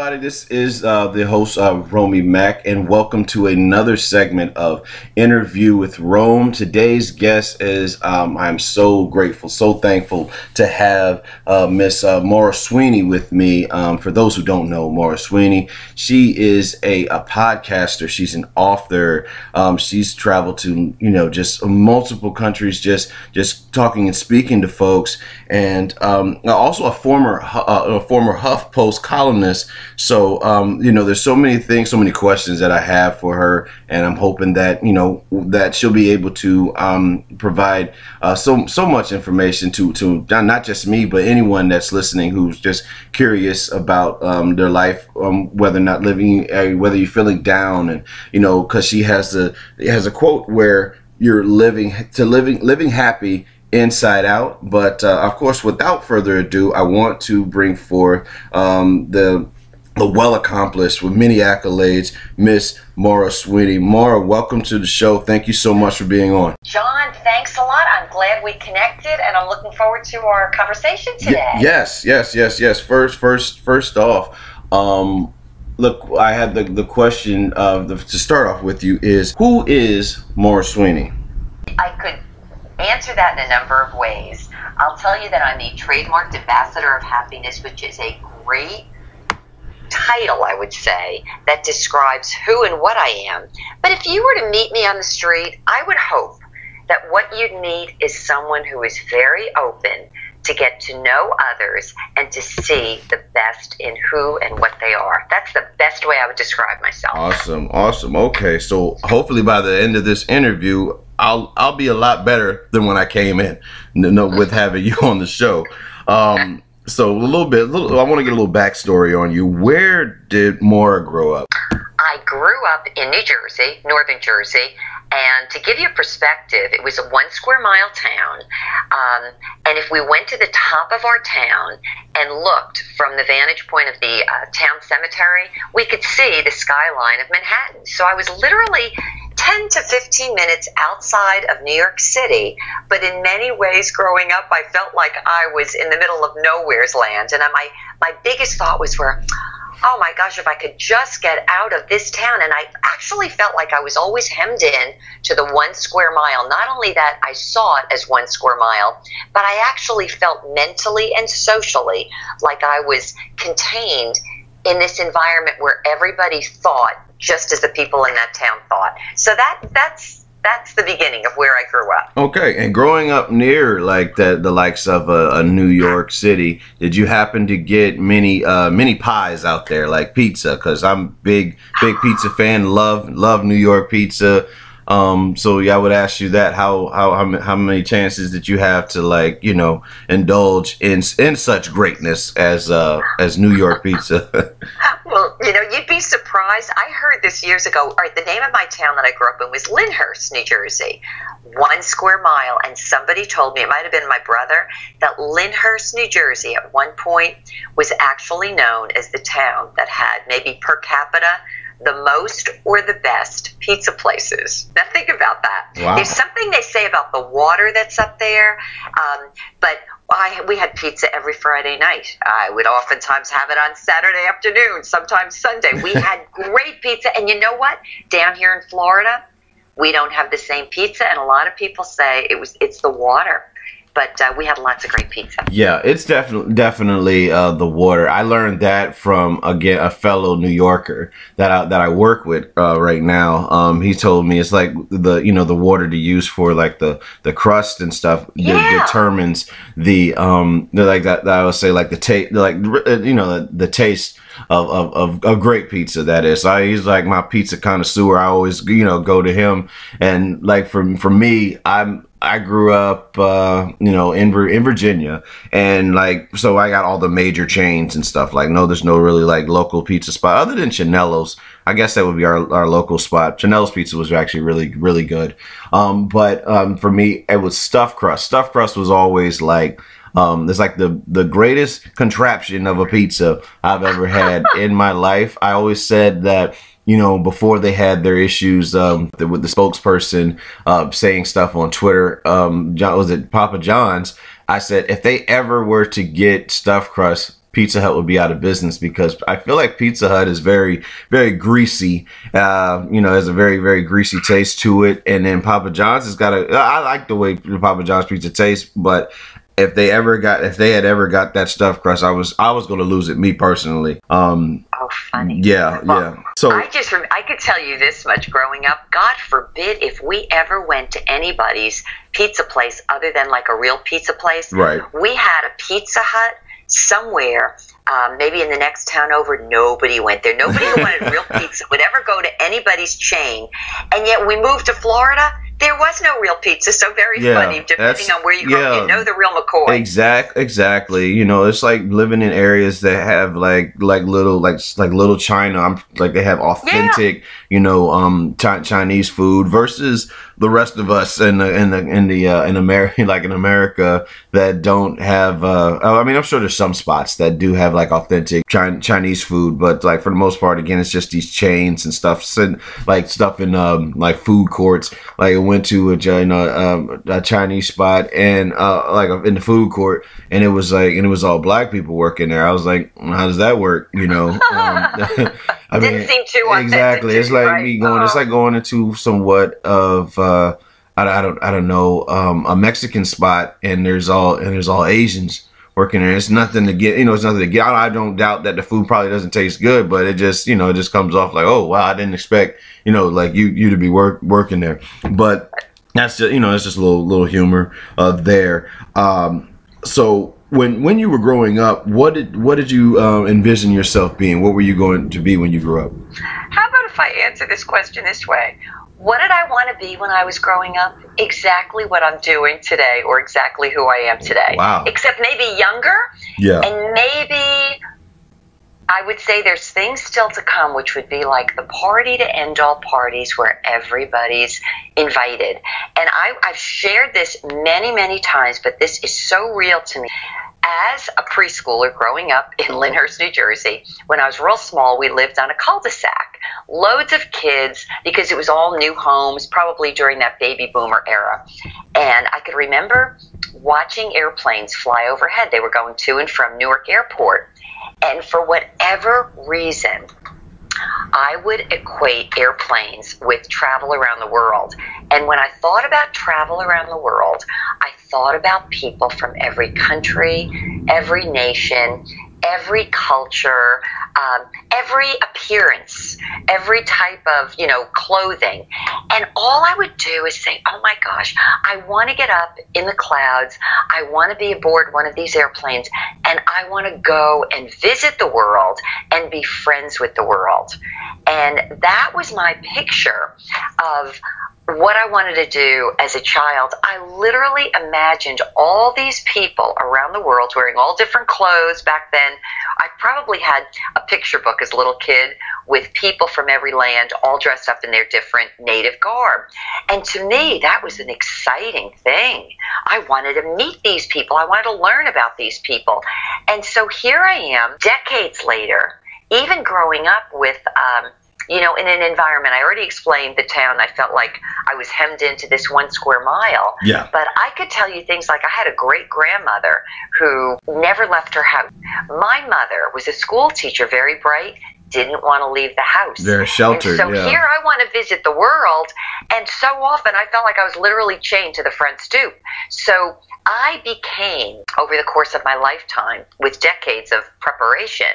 everybody? This is uh, the host, uh, Romy Mack, and welcome to another segment of Interview with Rome. Today's guest is, um, I'm so grateful, so thankful to have uh, Miss uh, Maura Sweeney with me. Um, for those who don't know Maura Sweeney, she is a, a podcaster, she's an author, um, she's traveled to, you know, just multiple countries, just, just talking and speaking to folks, and um, also a former, uh, a former HuffPost columnist. So, um, you know, there's so many things, so many questions that I have for her, and I'm hoping that you know that she'll be able to um, provide uh, so so much information to to not just me, but anyone that's listening who's just curious about um, their life, um, whether or not living, uh, whether you're feeling down, and you know, because she has the has a quote where you're living to living living happy inside out. But uh, of course, without further ado, I want to bring forth um, the the well accomplished with many accolades, Miss Maura Sweeney. Maura, welcome to the show. Thank you so much for being on. John, thanks a lot. I'm glad we connected, and I'm looking forward to our conversation today. Y- yes, yes, yes, yes. First, first, first off, um, look, I had the the question of the, to start off with you is who is Maura Sweeney? I could answer that in a number of ways. I'll tell you that I'm the trademarked ambassador of happiness, which is a great title, I would say, that describes who and what I am. But if you were to meet me on the street, I would hope that what you'd meet is someone who is very open to get to know others and to see the best in who and what they are. That's the best way I would describe myself. Awesome, awesome. Okay, so hopefully by the end of this interview, I'll I'll be a lot better than when I came in. No with having you on the show. Um, so a little bit, little, I want to get a little backstory on you. Where did Maura grow up? I grew up in New Jersey, northern Jersey, and to give you a perspective, it was a one square mile town. Um, and if we went to the top of our town and looked from the vantage point of the uh, town cemetery, we could see the skyline of Manhattan. So I was literally 10 to 15 minutes outside of New York City, but in many ways growing up, I felt like I was in the middle of nowhere's land. And my, my biggest thought was where, oh my gosh, if I could just get out of this town. And I actually felt like I was always hemmed in to the one square mile. Not only that I saw it as one square mile, but I actually felt mentally and socially like I was contained in this environment where everybody thought just as the people in that town thought. So that that's that's the beginning of where I grew up. Okay, and growing up near like the the likes of a, a New York City, did you happen to get many uh, many pies out there like pizza? Because I'm big big pizza fan. Love love New York pizza. Um, so yeah, I would ask you that. How how how many chances did you have to like you know indulge in in such greatness as uh as New York pizza? Well, you know, you'd be surprised. I heard this years ago. All right, the name of my town that I grew up in was Lyndhurst, New Jersey, one square mile. And somebody told me, it might have been my brother, that Lyndhurst, New Jersey, at one point was actually known as the town that had maybe per capita the most or the best pizza places. Now think about that. Wow. There's something they say about the water that's up there, um, but I, we had pizza every Friday night. I would oftentimes have it on Saturday afternoon, sometimes Sunday. We had great pizza, and you know what? Down here in Florida, we don't have the same pizza, and a lot of people say it was it's the water. But uh, we had lots of great pizza. Yeah, it's definitely definitely uh, the water. I learned that from again a fellow New Yorker that I, that I work with uh, right now. Um, he told me it's like the you know the water to use for like the the crust and stuff de- Yeah. determines the um the, like that, that I would say like the taste like uh, you know the, the taste of, of, of, of great pizza that is. I he's like my pizza connoisseur. I always you know go to him and like for for me I'm I grew up, uh, you know, in in Virginia, and like, so I got all the major chains and stuff. Like, no, there's no really like local pizza spot other than Chanello's. I guess that would be our, our local spot. Chanello's pizza was actually really really good. Um, but um, for me, it was stuffed crust. Stuffed crust was always like. Um, it's like the the greatest contraption of a pizza I've ever had in my life. I always said that you know, before they had their issues um, the, with the spokesperson uh, saying stuff on Twitter, um, John, was it Papa John's? I said if they ever were to get stuffed crust, Pizza Hut would be out of business because I feel like Pizza Hut is very, very greasy. Uh, you know, has a very, very greasy taste to it, and then Papa John's has got a. I like the way Papa John's pizza tastes, but if they ever got, if they had ever got that stuff crust, I was, I was going to lose it. Me personally. Um, Funny. yeah, Well, yeah. So I just rem- I could tell you this much growing up. God forbid if we ever went to anybody's pizza place other than like a real pizza place. Right. We had a Pizza Hut somewhere. Um, maybe in the next town over, nobody went there. Nobody who wanted real pizza would ever go to anybody's chain. And yet, we moved to Florida. There was no real pizza, so very Yeah, funny. Depending on where you go, yeah. you know the real McCoy. Exact, exactly. You know, it's like living in areas that have like like little like like little China. I'm like they have authentic, you know, um chi- Chinese food versus the rest of us in the in the in the uh, in America like in America that don't have. uh I mean, I'm sure there's some spots that do have like authentic Chi- Chinese food, but like for the most part, again, it's just these chains and stuff, like stuff in um like food courts. Like I went to a you know um, a Chinese spot and uh like in the food court, and it was like and it was all black people working there. I was like, how does that work? You know. Um, I Didn't seem too exactly. It's like right? me going. It's Oh. like going into somewhat of uh, I, I don't I don't know um, a Mexican spot, and there's all and there's all Asians working there. It's nothing to get. You know, it's nothing to get. I, I don't doubt that the food probably doesn't taste good, but it just you know it just comes off like oh wow I didn't expect you know like you you to be work working there, but that's just you know it's just a little little humor uh, there. Um, so when when you were growing up, what did what did you uh, envision yourself being? What were you going to be when you grew up? How about if I answer this question this way? What did I want to be when I was growing up? Exactly what I'm doing today, or exactly who I am today. Wow. Except maybe younger, Yeah. and maybe I would say there's things still to come, which would be like the party to end all parties where everybody's invited. And I, I've shared this many, many times, but this is so real to me. As a preschooler growing up in Lyndhurst, New Jersey, when I was real small, we lived on a cul-de-sac. Loads of kids, because it was all new homes, probably during that baby boomer era. And I could remember watching airplanes fly overhead. They were going to and from Newark Airport. And for whatever reason, I would equate airplanes with travel around the world. And when I thought about travel around the world, I thought about people from every country, every nation, every culture, um, every appearance, every type of, you know, clothing. And all I would do is say, oh my gosh, I want to get up in the clouds. I want to be aboard one of these airplanes and I want to go and visit the world and be friends with the world. And that was my picture of what I wanted to do as a child. I literally imagined all these people around the world wearing all different clothes. Back then, I probably had a picture book as a little kid with people from every land all dressed up in their different native garb. And to me, that was an exciting thing. I wanted to meet these people, I wanted to learn about these people. And so here I am, decades later, even growing up with, um, you know, in an environment. I already explained the town. I felt like I was hemmed into this one square mile. Yeah. But I could tell you things like I had a great grandmother who never left her house. My mother was a school teacher, very bright, didn't want to leave the house. Very sheltered, And so yeah. here I want to visit the world, and so often I felt like I was literally chained to the front stoop. So I became, over the course of my lifetime, with decades of preparation,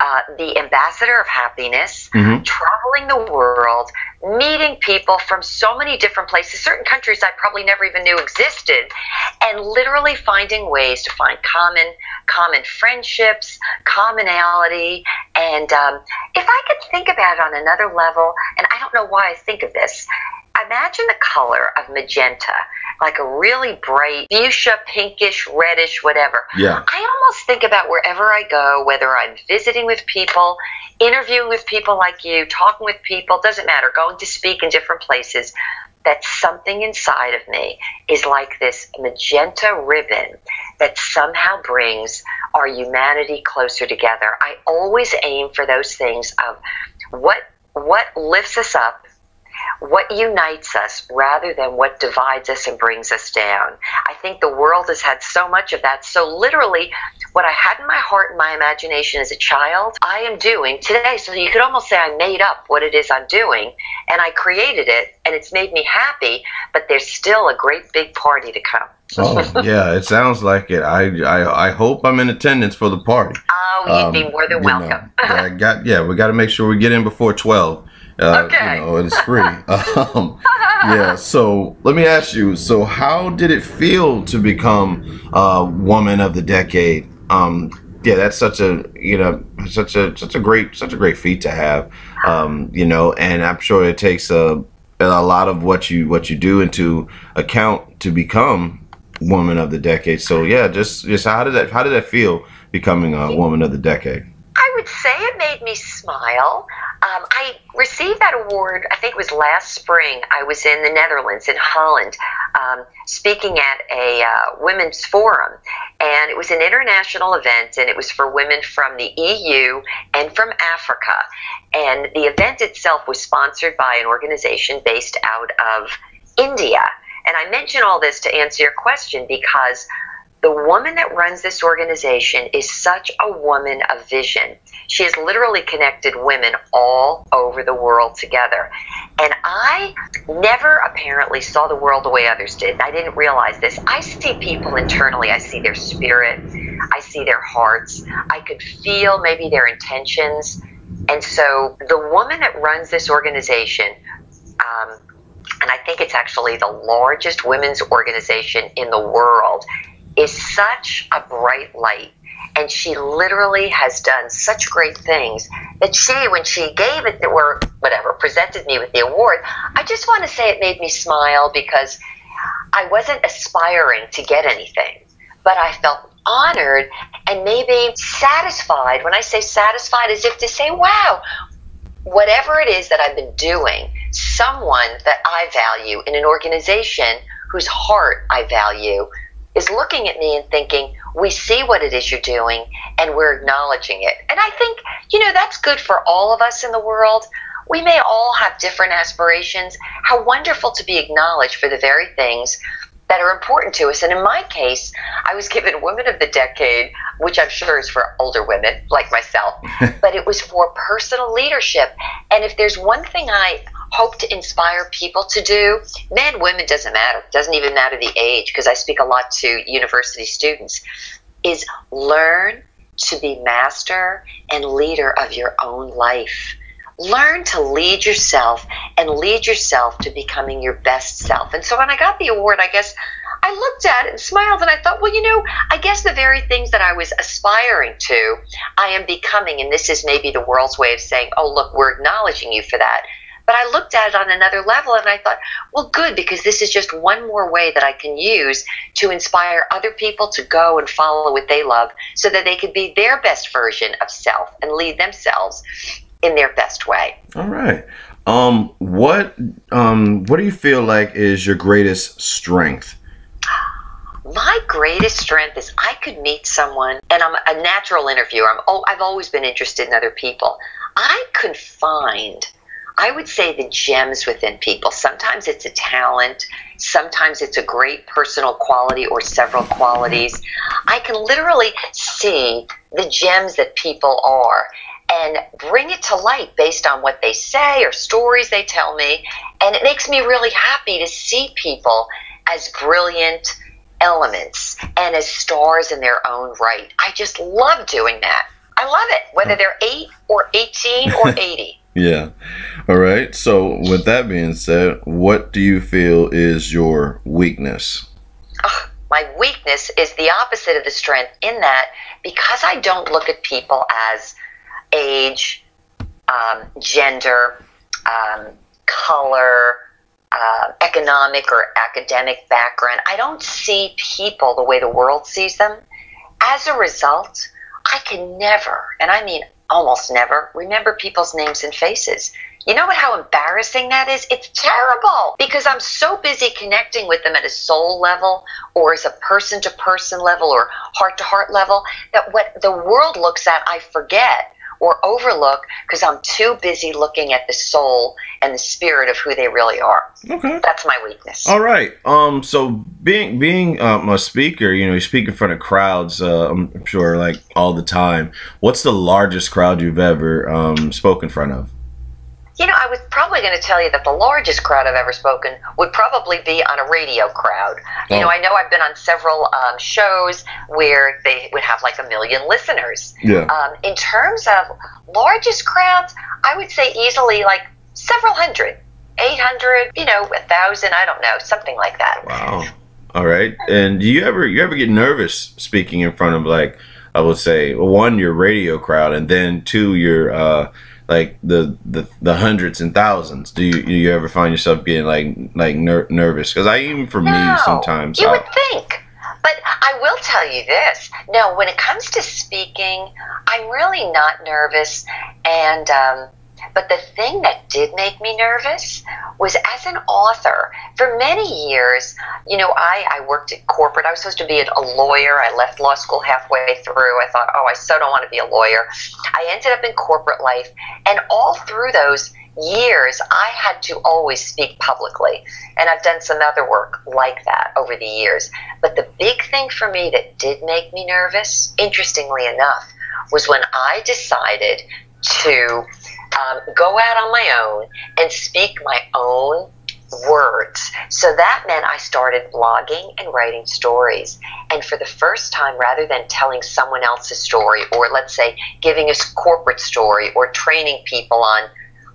uh, the ambassador of happiness, Mhm. traveling the world, meeting people from so many different places, certain countries I probably never even knew existed, and literally finding ways to find common, common friendships, commonality, and um, if I could think about it on another level, and I don't know why I think of this, imagine the color of magenta, like a really bright fuchsia, pinkish, reddish, whatever. Yeah. I almost think about wherever I go, whether I'm visiting with people, interviewing with people like you, talking with people, doesn't matter, going to speak in different places, that something inside of me is like this magenta ribbon that somehow brings our humanity closer together. I always aim for those things of what what lifts us up what unites us rather than what divides us and brings us down. I think the world has had so much of that. So, literally, what I had in my heart and my imagination as a child, I am doing today. So, you could almost say I made up what it is I'm doing and I created it and it's made me happy, but there's still a great big party to come. Oh, yeah. It sounds like it. I, I, I hope I'm in attendance for the party. Oh, you'd be Um, more than you know, welcome. yeah, got yeah. We got to make sure we get in before twelve. Uh, Okay. You know, it's free. um, yeah. So let me ask you. So how did it feel to become uh, woman of the decade? Um, yeah, that's such a you know such a such a great such a great feat to have. Um, you know, and I'm sure it takes a a lot of what you what you do into account to become woman of the decade. So yeah, just just how did that how did that feel becoming a woman of the decade? I would say it made me smile. Um, I received that award, I think it was last spring. I was in the Netherlands, in Holland, um, speaking at a uh, women's forum. And it was an international event, and it was for women from the EU and from Africa. And the event itself was sponsored by an organization based out of India. And I mention all this to answer your question because the woman that runs this organization is such a woman of vision. She has literally connected women all over the world together. And I never apparently saw the world the way others did. I didn't realize this. I see people internally, I see their spirit, I see their hearts, I could feel maybe their intentions. And so the woman that runs this organization, um, and I think it's actually the largest women's organization in the world, is such a bright light. And she literally has done such great things that she, when she gave it, or whatever, presented me with the award, I just want to say it made me smile because I wasn't aspiring to get anything, but I felt honored and maybe satisfied. When I say satisfied, as if to say, wow, whatever it is that I've been doing, someone that I value in an organization whose heart I value is looking at me and thinking, we see what it is you're doing and we're acknowledging it. And I think, you know, that's good for all of us in the world. We may all have different aspirations. How wonderful to be acknowledged for the very things that are important to us. And in my case, I was given Women of the Decade, which I'm sure is for older women like myself, but it was for personal leadership. And if there's one thing I hope to inspire people to do, men, women, doesn't matter. Doesn't even matter the age, because I speak a lot to university students, is learn to be master and leader of your own life. Learn to lead yourself and lead yourself to becoming your best self. And so when I got the award, I guess I looked at it and smiled and I thought, well, you know, I guess the very things that I was aspiring to, I am becoming. And this is maybe the world's way of saying, oh, look, we're acknowledging you for that. But I looked at it on another level and I thought, well, good, because this is just one more way that I can use to inspire other people to go and follow what they love so that they could be their best version of self and lead themselves in their best way. All right. Um, what um, what do you feel like is your greatest strength? My greatest strength is I could meet someone, and I'm a natural interviewer. I'm, oh, I've always been interested in other people. I could find, I would say, the gems within people. Sometimes it's a talent, sometimes it's a great personal quality or several qualities. I can literally see the gems that people are. and bring it to light based on what they say or stories they tell me. And it makes me really happy to see people as brilliant elements and as stars in their own right. I just love doing that. I love it, whether hmm. they're 8 or 18 or 80. Yeah. All right. So, with that being said, what do you feel is your weakness? My weakness is the opposite of the strength in that because I don't look at people as age, um, gender, um, color, uh, economic or academic background. I don't see people the way the world sees them. As a result, I can never, and I mean almost never, remember people's names and faces. You know what, how embarrassing that is? It's terrible because I'm so busy connecting with them at a soul level or as a person to person level or heart to heart level that what the world looks at, I forget or overlook because I'm too busy looking at the soul and the spirit of who they really are. Okay. That's my weakness. All right. Um. So being being um, a speaker, you know, you speak in front of crowds. Uh, I'm sure, like all the time. What's the largest crowd you've ever um, spoke in front of? You know, I was probably going to tell you that the largest crowd I've ever spoken would probably be on a radio crowd. You Oh. know, I know I've been on several um, shows where they would have like a million listeners. Yeah. Um, in terms of largest crowds, I would say easily like several hundred, 800, you know, a thousand, I don't know, something like that. Wow. All right. And do you ever you ever get nervous speaking in front of like I would say one your radio crowd and then two your uh like the the, the hundreds and thousands. Do you do you ever find yourself getting like like ner- nervous? Because I even for me sometimes You I- would think. But I will tell you this. No, when it comes to speaking, I'm really not nervous. And, um, but the thing that did make me nervous was as an author. For many years, you know, I, I worked at corporate. I was supposed to be a lawyer. I left law school halfway through. I thought, oh, I so don't want to be a lawyer. I ended up in corporate life. And all through those years, I had to always speak publicly. And I've done some other work like that over the years. But the big thing for me that did make me nervous, interestingly enough, was when I decided to um, go out on my own and speak my own words. So that meant I started blogging and writing stories. And for the first time, rather than telling someone else's story, or let's say giving a corporate story, or training people on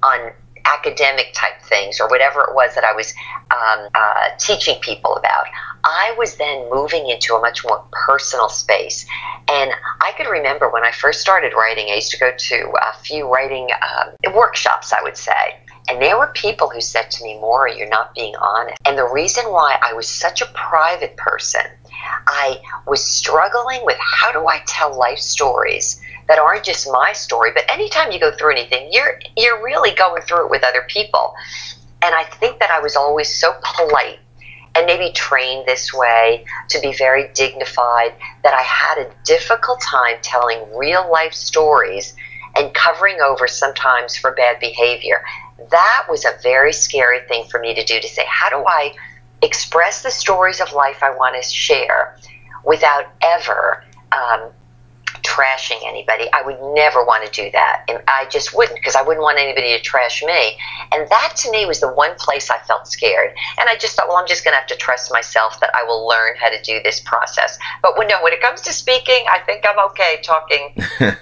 on academic type things or whatever it was that I was um, uh, teaching people about. I was then moving into a much more personal space. And I could remember when I first started writing, I used to go to a few writing um, workshops, I would say. And there were people who said to me, Maura, you're not being honest. And the reason why I was such a private person, I was struggling with how do I tell life stories that aren't just my story, but anytime you go through anything, you're you're really going through it with other people. And I think that I was always so polite and maybe trained this way to be very dignified that I had a difficult time telling real life stories and covering over sometimes for bad behavior. That was a very scary thing for me to do to say, how do I express the stories of life I want to share without ever um, trashing anybody. I would never want to do that. And I just wouldn't because I wouldn't want anybody to trash me. And that to me was the one place I felt scared. And I just thought, well, I'm just going to have to trust myself that I will learn how to do this process. But when, no, when it comes to speaking, I think I'm okay talking,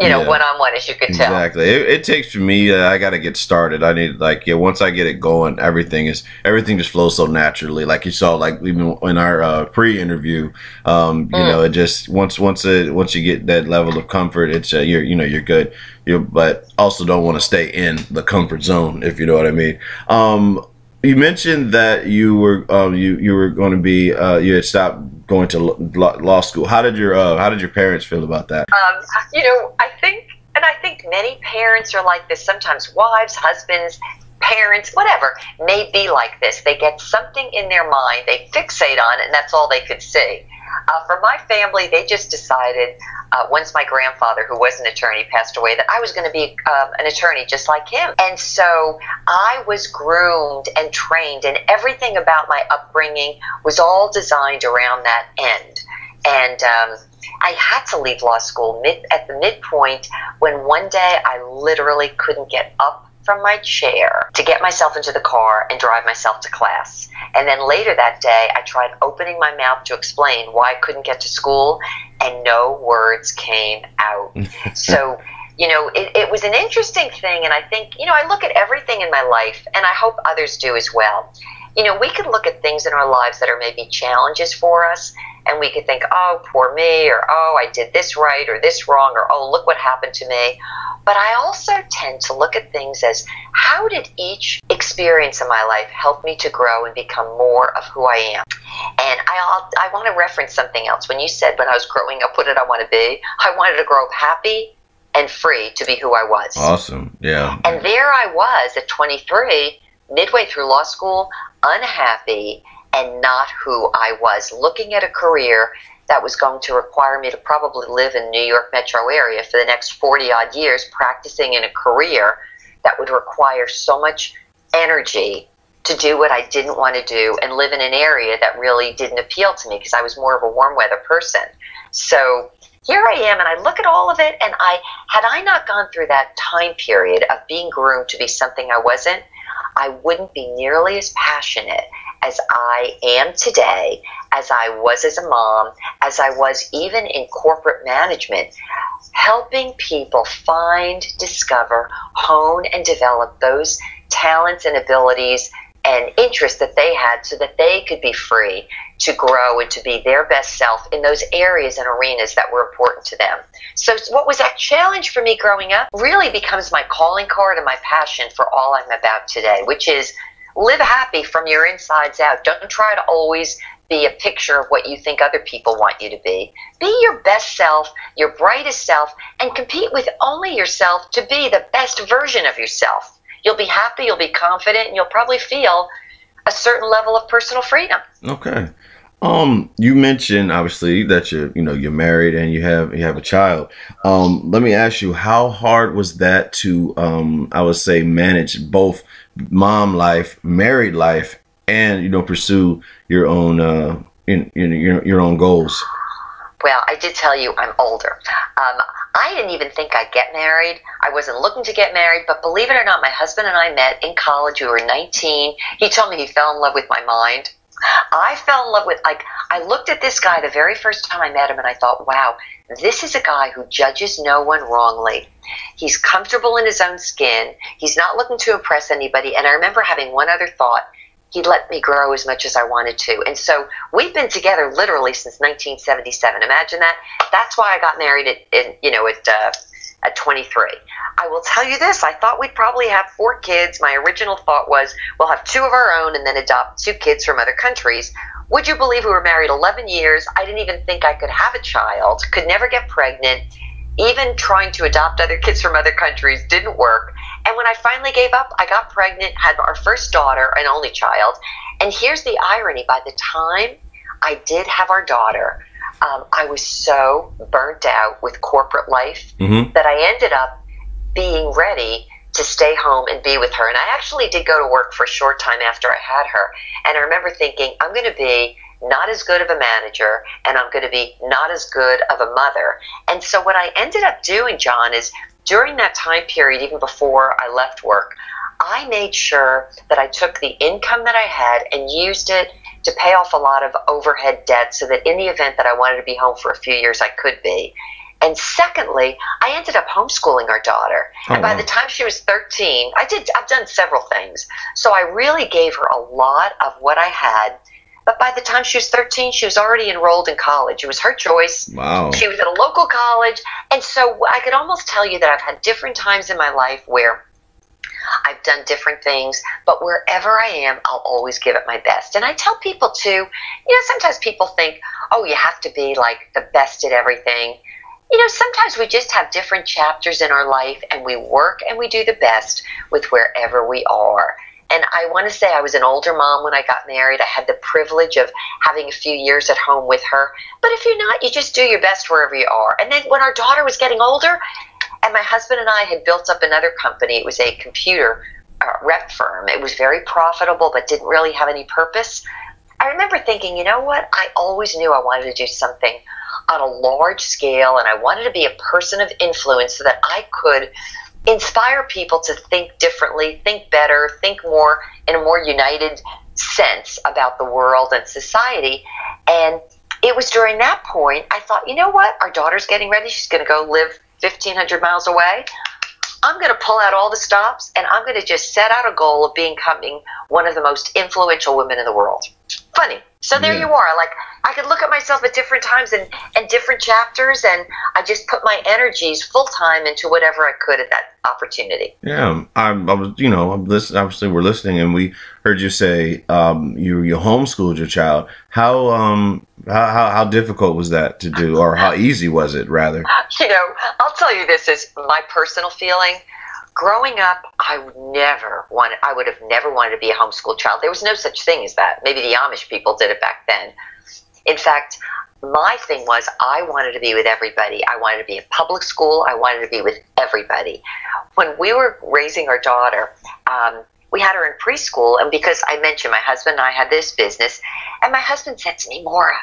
you know, Yeah. one on one, as you could tell. Exactly. It, it takes for me. Uh, I got to get started. I need like yeah. Once I get it going, everything is everything just flows so naturally. Like you saw, like even in our uh, pre-interview, um, you Mm. know, it just once once it once you get that level of comfort, it's uh, you're you know you're good. You but also don't want to stay in the comfort zone if you know what I mean. Um, you mentioned that you were um, you you were going to be uh, you had stopped going to law, school. How did your uh, how did your parents feel about that? um, you know, I think, and I think many parents are like this. Sometimes wives, husbands, parents, whatever, may be like this. They get something in their mind, they fixate on it, and that's all they could see. Uh, for my family, they just decided uh, once my grandfather, who was an attorney, passed away, that I was going to be um, an attorney just like him. And so I was groomed and trained, and everything about my upbringing was all designed around that end. And um, I had to leave law school mid, at the midpoint when one day I literally couldn't get up from my chair to get myself into the car and drive myself to class. And then later that day, I tried opening my mouth to explain why I couldn't get to school, and no words came out. so, you know, it, it was an interesting thing. And I think, you know, I look at everything in my life, and I hope others do as well. You know, we can look at things in our lives that are maybe challenges for us, and we could think, oh, poor me, or oh, I did this right or this wrong, or oh, look what happened to me. But I also tend to look at things as how did each experience in my life help me to grow and become more of who I am? And I, I want to reference something else. When you said when I was growing up, what did I want to be? I wanted to grow up happy and free to be who I was. Awesome. Yeah. And there I was at 23, midway through law school, unhappy and not who I was, looking at a career that was going to require me to probably live in New York metro area for the next 40 odd years, practicing in a career that would require so much energy to do what I didn't want to do and live in an area that really didn't appeal to me because I was more of a warm weather person. So here I am, and I look at all of it, and I had I not gone through that time period of being groomed to be something I wasn't, I wouldn't be nearly as passionate as I am today, as I was as a mom, as I was even in corporate management, helping people find, discover, hone, and develop those talents and abilities and interests that they had so that they could be free to grow and to be their best self in those areas and arenas that were important to them. So, what was that challenge for me growing up really becomes my calling card and my passion for all I'm about today, which is live happy from your insides out. Don't try to always be a picture of what you think other people want you to be. Be your best self, your brightest self, and compete with only yourself to be the best version of yourself. You'll be happy, you'll be confident, and you'll probably feel a certain level of personal freedom. Okay. Um, you mentioned obviously that you're, you know, you're married and you have you have a child. Um, let me ask you, how hard was that to, um, I would say, manage both mom life, married life, and you know, pursue your own, uh, in, in your your own goals? Well, I did tell you I'm older. Um, I didn't even think I'd get married. I wasn't looking to get married, but believe it or not, my husband and I met in college. We were 19. He told me he fell in love with my mind. I fell in love with, like, I looked at this guy the very first time I met him and I thought, wow, this is a guy who judges no one wrongly. He's comfortable in his own skin. He's not looking to impress anybody. And I remember having one other thought. He'd let me grow as much as I wanted to. And so we've been together literally since 1977. Imagine that. That's why I got married at, you know, at, uh, at 23. I will tell you this I thought we'd probably have four kids. My original thought was we'll have two of our own and then adopt two kids from other countries. Would you believe we were married 11 years? I didn't even think I could have a child, could never get pregnant. Even trying to adopt other kids from other countries didn't work. And when I finally gave up, I got pregnant, had our first daughter, an only child. And here's the irony by the time I did have our daughter, um, I was so burnt out with corporate life Mhm. that I ended up being ready to stay home and be with her. And I actually did go to work for a short time after I had her. And I remember thinking, I'm going to be not as good of a manager and I'm going to be not as good of a mother. And so what I ended up doing, John, is during that time period, even before I left work, I made sure that I took the income that I had and used it to pay off a lot of overhead debt so that in the event that I wanted to be home for a few years, I could be. And secondly, I ended up homeschooling our daughter. Oh, and by wow. the time she was 13, I did I've done several things. So I really gave her a lot of what I had. But by the time she was 13, she was already enrolled in college. It was her choice. Wow. She was at a local college. And so I could almost tell you that I've had different times in my life where I've done different things, but wherever I am, I'll always give it my best. And I tell people too, you know, sometimes people think, oh, you have to be like the best at everything. You know, sometimes we just have different chapters in our life and we work and we do the best with wherever we are. And I want to say I was an older mom when I got married. I had the privilege of having a few years at home with her. But if you're not, you just do your best wherever you are. And then when our daughter was getting older, and my husband and I had built up another company, it was a computer uh, rep firm. It was very profitable, but didn't really have any purpose. I remember thinking, you know what? I always knew I wanted to do something on a large scale, and I wanted to be a person of influence so that I could inspire people to think differently, think better, think more in a more united sense about the world and society. And it was during that point I thought, you know what? Our daughter's getting ready. She's going to go live 1,500 miles away. I'm going to pull out all the stops and I'm going to just set out a goal of becoming one of the most influential women in the world. Funny. So there Yeah. you are. Like I could look at myself at different times and, and different chapters, and I just put my energies full time into whatever I could at that opportunity. Yeah, I'm, I was, you know, I'm listening. Obviously, we're listening, and we heard you say um, you you homeschooled your child. How um how, how how difficult was that to do, or how easy was it, rather? you know, I'll tell you this is my personal feeling. Growing up, I would never wanted. I would have never wanted to be a homeschool child. There was no such thing as that. Maybe the Amish people did it back then. In fact, my thing was I wanted to be with everybody. I wanted to be in public school. I wanted to be with everybody. When we were raising our daughter, um, we had her in preschool, and because I mentioned my husband and I had this business, and my husband said to me, Maura,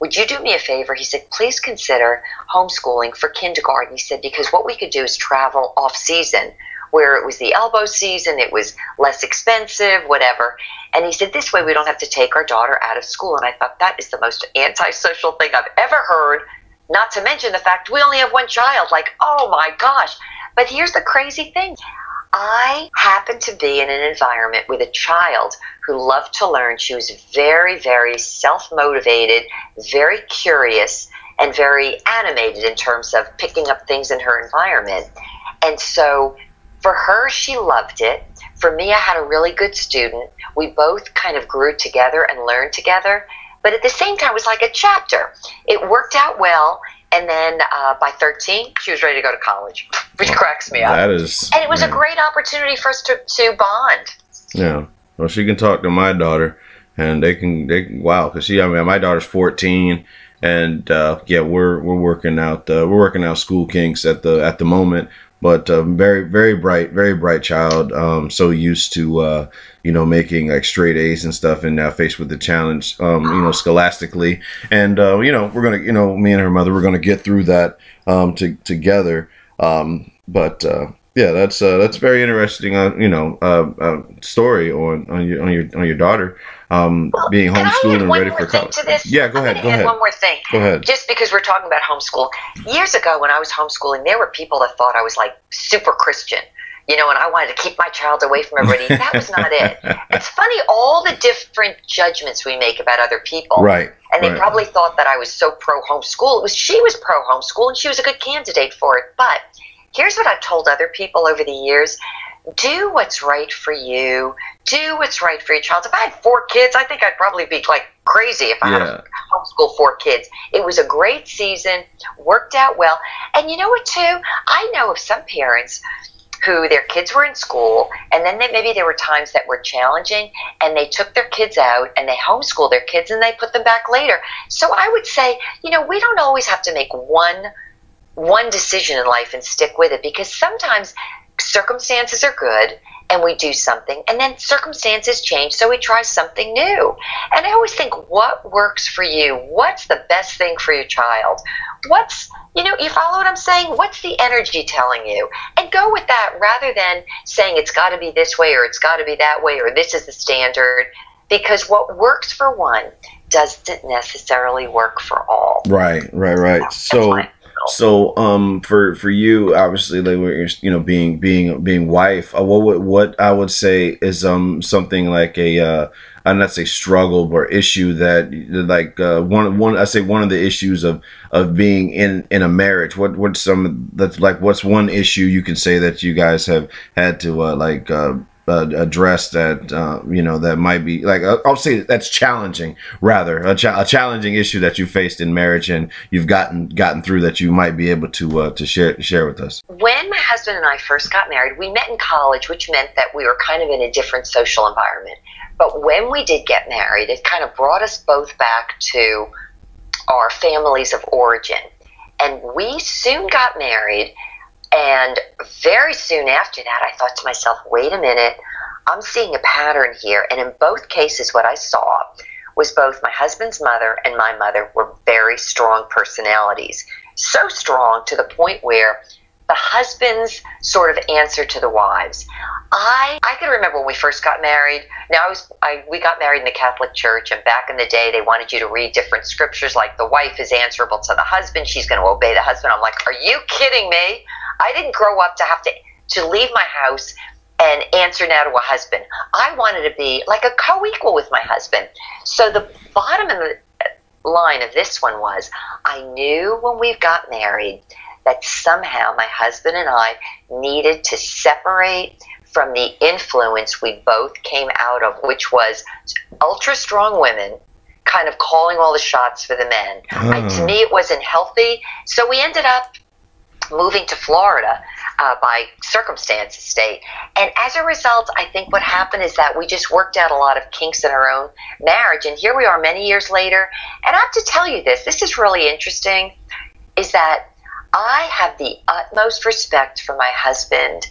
would you do me a favor? He said, please consider homeschooling for kindergarten. He said, because what we could do is travel off season, where it was the elbow season, it was less expensive, whatever. And he said, this way we don't have to take our daughter out of school. And I thought that is the most antisocial thing I've ever heard. Not to mention the fact we only have one child. Like, oh my gosh. But here's the crazy thing. I happened to be in an environment with a child who loved to learn. She was very, very self motivated, very curious, and very animated in terms of picking up things in her environment. And so for her, she loved it. For me, I had a really good student. We both kind of grew together and learned together. But at the same time, it was like a chapter. It worked out well. And then uh, by 13, she was ready to go to college, which cracks me up. That is, And it was a great opportunity for us to, to bond. Yeah. Well, she can talk to my daughter, and they can. They can- wow, because she. I mean, my daughter's fourteen, and uh, yeah, we're we're working out. Uh, we're working out school kinks at the at the moment. But uh, very very bright, very bright child. Um, so used to uh, you know making like straight A's and stuff, and now faced with the challenge, um, you know, scholastically. And uh, you know, we're gonna, you know, me and her mother, we're gonna get through that um, to, together. Um, but uh, yeah, that's uh, that's very interesting. Uh, you know, uh, story on on your on your on your daughter um, being homeschooled and ready for college. Yeah, go I'm ahead. Go ahead. One more thing. Go ahead. Just because we're talking about homeschool, years ago when I was homeschooling, there were people that thought I was like super Christian. You know, and I wanted to keep my child away from everybody. That was not it. It's funny all the different judgments we make about other people. Right. And they right. probably thought that I was so pro homeschool. It was she was pro homeschool and she was a good candidate for it. But here's what I've told other people over the years. Do what's right for you. Do what's right for your child. If I had four kids, I think I'd probably be like crazy if I had Yeah. to homeschool four kids. It was a great season, worked out well. And you know what, too? I know of some parents who their kids were in school and then they, maybe there were times that were challenging and they took their kids out and they homeschooled their kids and they put them back later so i would say you know we don't always have to make one one decision in life and stick with it because sometimes circumstances are good and we do something and then circumstances change so we try something new. And i always think what works for you? What's the best thing for your child? What's you know you follow what i'm saying? What's the energy telling you? And go with that rather than saying it's got to be this way or it's got to be that way or this is the standard because what works for one doesn't necessarily work for all. Right, right, right. So, feel. So um, for for you, obviously, like you know, being being being wife, uh, what would what I would say is um something like a uh, I'm not say struggle or issue that like uh, one one I say one of the issues of of being in in a marriage. What what's some that's like what's one issue you can say that you guys have had to uh, like. Uh, uh, address that uh, you know that might be like uh, I'll say that's challenging rather a, a challenging issue that you faced in marriage and you've gotten gotten through that you might be able to uh, to share share with us. when my husband and I first got married, we met in college, which meant that we were kind of in a different social environment. But when we did get married, it kind of brought us both back to our families of origin. And we soon got married. And very soon after that, I thought to myself, wait a minute, I'm seeing a pattern here. And in both cases, what I saw was both my husband's mother and my mother were very strong personalities. So strong to the point where the husbands sort of answer to the wives. I I can remember when we first got married. Now I was I we got married in the Catholic Church, and back in the day they wanted you to read different scriptures, like the wife is answerable to the husband, she's going to obey the husband. I'm like, are you kidding me? I didn't grow up to have to to leave my house and answer now to a husband. I wanted to be like a co-equal with my husband. So the bottom of the line of this one was, I knew when we got married that somehow my husband and I needed to separate from the influence we both came out of, which was ultra strong women kind of calling all the shots for the men. I, to oh. me, it wasn't healthy. So we ended up moving to Florida uh, by circumstance state. And as a result, I think what happened is that we just worked out a lot of kinks in our own marriage. And here we are many years later. And I have to tell you this this is really interesting is that I have the utmost respect for my husband.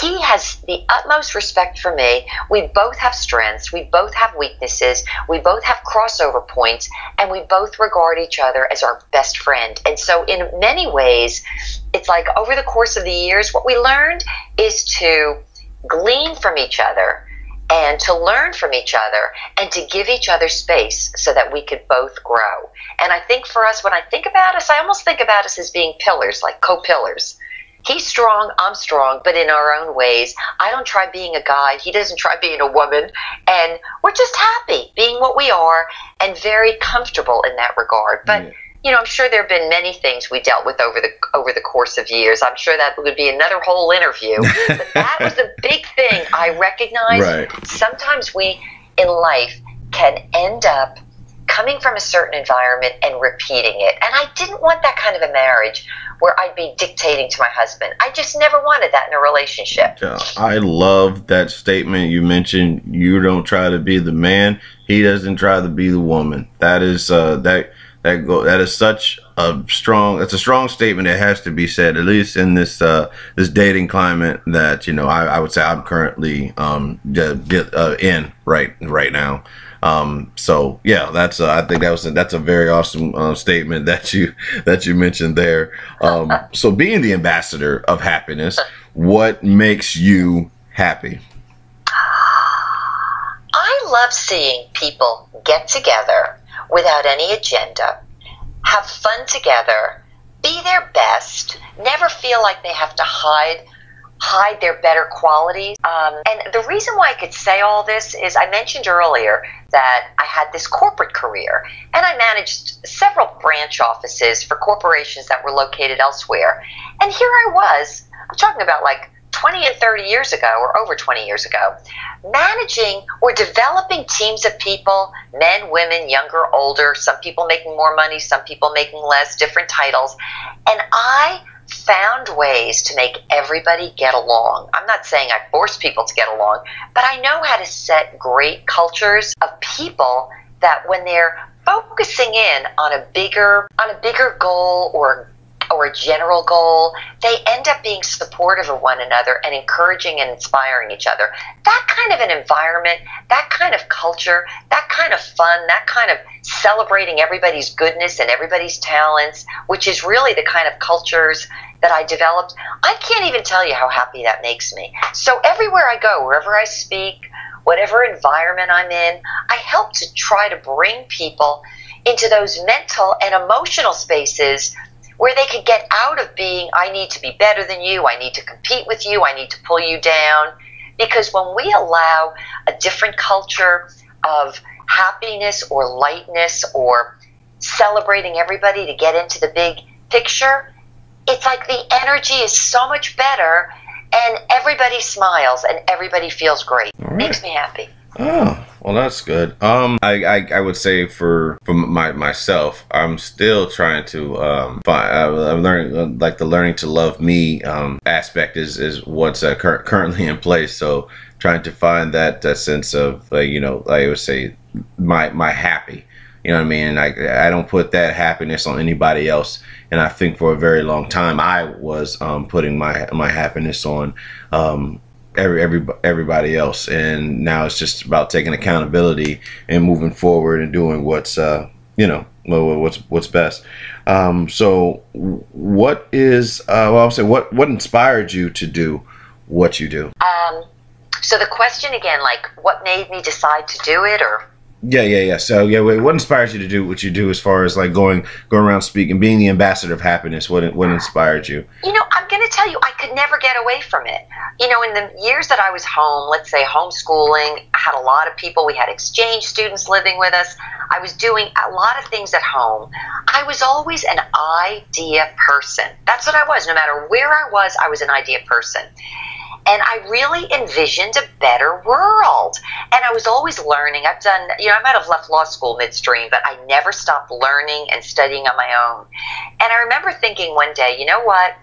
He has the utmost respect for me. We both have strengths. We both have weaknesses. We both have crossover points. And we both regard each other as our best friend. And so, in many ways, it's like over the course of the years, what we learned is to glean from each other and to learn from each other and to give each other space so that we could both grow. And I think for us, when I think about us, I almost think about us as being pillars, like co pillars. He's strong, I'm strong, but in our own ways. I don't try being a guy, he doesn't try being a woman. And we're just happy being what we are and very comfortable in that regard. But Yeah. You know, I'm sure there have been many things we dealt with over the over the course of years. I'm sure that would be another whole interview. but that was the big thing I recognized. Right. Sometimes we in life can end up coming from a certain environment and repeating it. And I didn't want that kind of a marriage where I'd be dictating to my husband. I just never wanted that in a relationship. Yeah, I love that statement you mentioned. You don't try to be the man; he doesn't try to be the woman. That is uh, that that go that is such a strong. It's a strong statement. It has to be said, at least in this uh, this dating climate that you know. I, I would say I'm currently um de- uh, in right right now. Um, so yeah, that's uh, I think that was a, that's a very awesome uh, statement that you that you mentioned there. Um, so being the ambassador of happiness, what makes you happy? I love seeing people get together without any agenda, have fun together, be their best, never feel like they have to hide hide their better qualities. Um, and the reason why I could say all this is I mentioned earlier that I had this corporate career and I managed several branch offices for corporations that were located elsewhere. And here I was, I'm talking about like 20 and 30 years ago, or over 20 years ago, managing or developing teams of people men, women, younger, older, some people making more money, some people making less, different titles. And I found ways to make everybody get along. I'm not saying I force people to get along, but I know how to set great cultures of people that when they're focusing in on a bigger on a bigger goal or or a general goal, they end up being supportive of one another and encouraging and inspiring each other. That kind of an environment, that kind of culture, that kind of fun, that kind of celebrating everybody's goodness and everybody's talents, which is really the kind of cultures that I developed, I can't even tell you how happy that makes me. So everywhere I go, wherever I speak, whatever environment I'm in, I help to try to bring people into those mental and emotional spaces where they could get out of being, I need to be better than you, I need to compete with you, I need to pull you down. Because when we allow a different culture of happiness or lightness or celebrating everybody to get into the big picture, it's like the energy is so much better and everybody smiles and everybody feels great. Makes me happy. Oh, well, that's good. Um, I, I, I would say for for my myself, I'm still trying to um find. I'm learning uh, like the learning to love me um aspect is is what's uh, cur- currently in place. So trying to find that uh, sense of uh, you know I would say my my happy. You know what I mean? I I don't put that happiness on anybody else. And I think for a very long time I was um putting my my happiness on um every, every everybody else, and now it's just about taking accountability and moving forward and doing what's uh, you know what's what's best. Um, so, what is uh, well, I'll say what what inspired you to do what you do? Um, so the question again, like, what made me decide to do it, or Yeah, yeah, yeah. So, yeah, what inspires you to do what you do as far as like going going around speaking, being the ambassador of happiness? What what inspired you? you know, I'm going to tell you, I could never get away from it. You know, in the years that I was home, let's say homeschooling, I had a lot of people. We had exchange students living with us. I was doing a lot of things at home. I was always an idea person. That's what I was. No matter where I was, I was an idea person. And I really envisioned a better world. And I was always learning. I've done, you know, I might have left law school midstream, but I never stopped learning and studying on my own. And I remember thinking one day, you know what?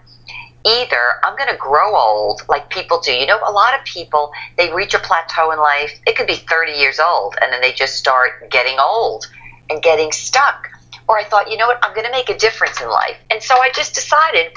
either I'm going to grow old like people do. You know, a lot of people, they reach a plateau in life. It could be 30 years old and then they just start getting old and getting stuck. Or I thought, you know what, I'm going to make a difference in life. And so I just decided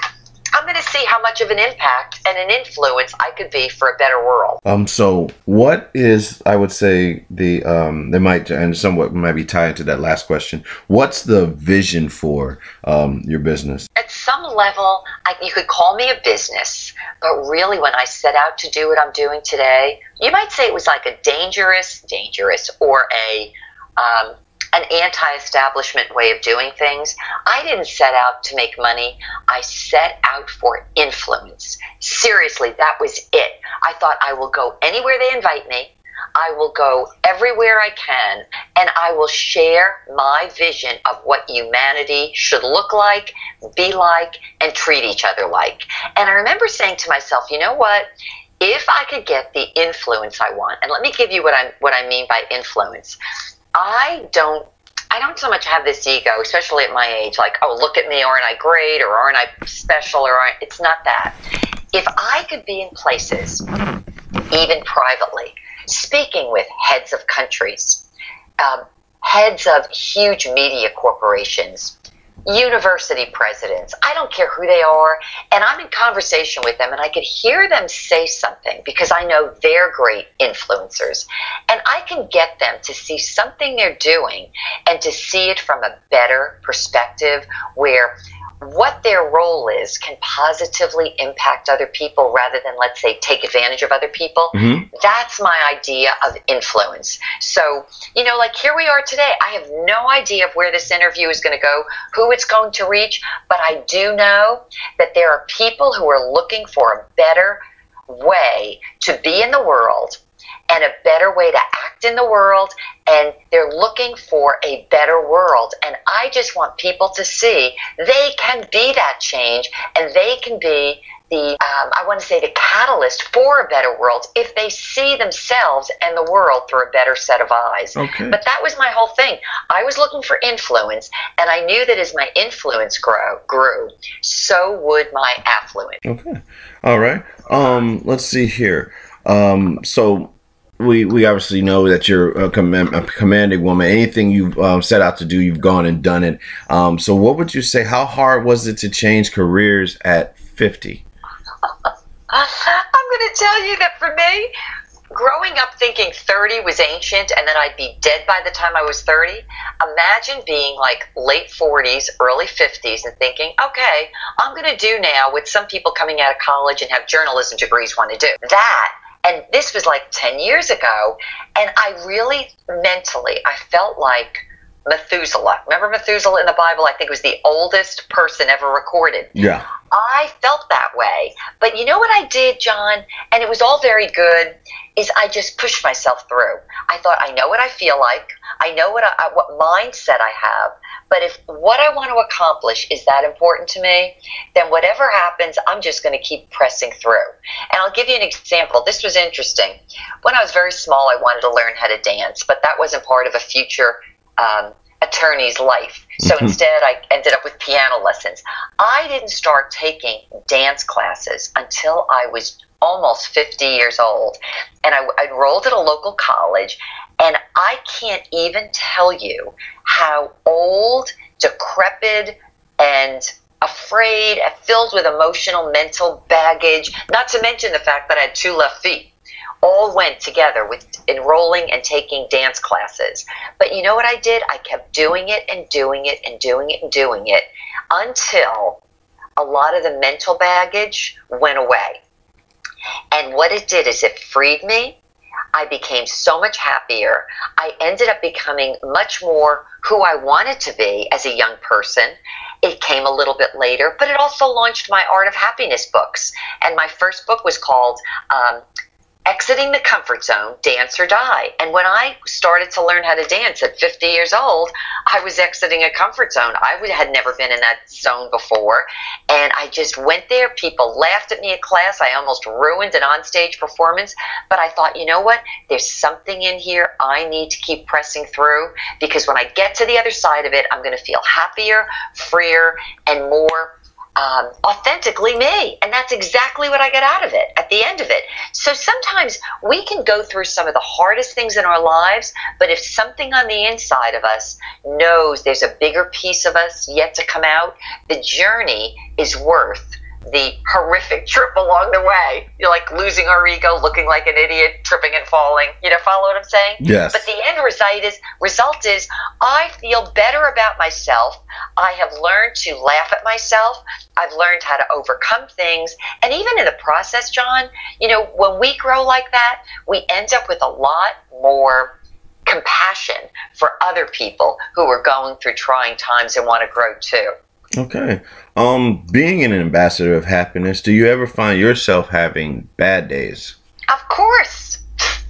I'm going to see how much of an impact and an influence I could be for a better world. Um, so what is I would say the um they might and somewhat might be tied to that last question. What's the vision for um your business? At some level, I, you could call me a business, but really, when I set out to do what I'm doing today, you might say it was like a dangerous, dangerous, or a um, an anti-establishment way of doing things. I didn't set out to make money. I set out for influence. Seriously, that was it. I thought I will go anywhere they invite me. I will go everywhere I can and I will share my vision of what humanity should look like, be like, and treat each other like. And I remember saying to myself, you know what? If I could get the influence I want, and let me give you what I what I mean by influence. I don't I don't so much have this ego, especially at my age, like, oh, look at me, aren't I great, or aren't I special, or aren't, it's not that. If I could be in places, even privately, speaking with heads of countries, um, heads of huge media corporations, university presidents, I don't care who they are, and I'm in conversation with them and I could hear them say something because I know they're great influencers. And I can get them to see something they're doing and to see it from a better perspective where what their role is can positively impact other people rather than, let's say, take advantage of other people. Mhm. That's my idea of influence. So, you know, like here we are today. I have no idea of where this interview is going to go, who it's going to reach, but I do know that there are people who are looking for a better way to be in the world and a better way to act in the world and they're looking for a better world. And i just want people to see they can be that change and they can be the um, i want to say the catalyst for a better world if they see themselves and the world through a better set of eyes Okay. but that was my whole thing i was looking for influence and i knew that as my influence grow, grew so would my affluence Okay. All right. Um, let's see here. Um, so we we obviously know that you're a, command, a commanding woman. Anything you've um, set out to do, you've gone and done it. Um, so what would you say? How hard was it to change careers at 50? I'm going to tell you that for me, growing up thinking 30 was ancient and then I'd be dead by the time I was 30, imagine being like late 40s, early 50s and thinking, okay, I'm going to do now what some people coming out of college and have journalism degrees want to do. That. And this was like 10 years ago. And I really mentally, I felt like Methuselah. Remember Methuselah in the Bible? I think was the oldest person ever recorded. Yeah. I felt that way. But you know what I did, John? And it was all very good. Is I just pushed myself through. I thought I know what I feel like. I know what I, what mindset I have. But if what I want to accomplish is that important to me, then whatever happens, I'm just going to keep pressing through. And I'll give you an example. This was interesting. When I was very small, I wanted to learn how to dance, but that wasn't part of a future um, attorney's life. So Mhm. instead, I ended up with piano lessons. I didn't start taking dance classes until I was almost 50 years old. And I, I enrolled at a local college. And I can't even tell you how old, decrepit, and afraid, filled with emotional, mental baggage, not to mention the fact that I had two left feet. All went together with enrolling and taking dance classes. But you know what I did? I kept doing it and doing it and doing it and doing it until a lot of the mental baggage went away. And what it did is it freed me. I became so much happier. I ended up becoming much more who I wanted to be as a young person. It came a little bit later, but it also launched my Art of Happiness books. And my first book was called um, Exiting the Comfort Zone Dance or Die. And when I started to learn how to dance at 50 years old, I was exiting a comfort zone. I would, had never been in that zone before. And I just went there. People laughed at me at class. I almost ruined an onstage performance. But I thought, you know what? There's something in here I need to keep pressing through because when I get to the other side of it, I'm going to feel happier, freer, and more um, authentically me. And that's exactly what I get out of it at the end of it. So sometimes we can go through some of the hardest things in our lives, but if something on the inside of us knows there's a bigger piece of us yet to come out, the journey is worth the horrific trip along the way. You're like losing our ego, looking like an idiot, tripping and falling. You know, follow what I'm saying? Yes. But the end result is result is I feel better about myself. I have learned to laugh at myself. I've learned how to overcome things. And even in the process, John, you know, when we grow like that, we end up with a lot more compassion for other people who are going through trying times and want to grow too. Okay. Um, being an ambassador of happiness, do you ever find yourself having bad days? Of course.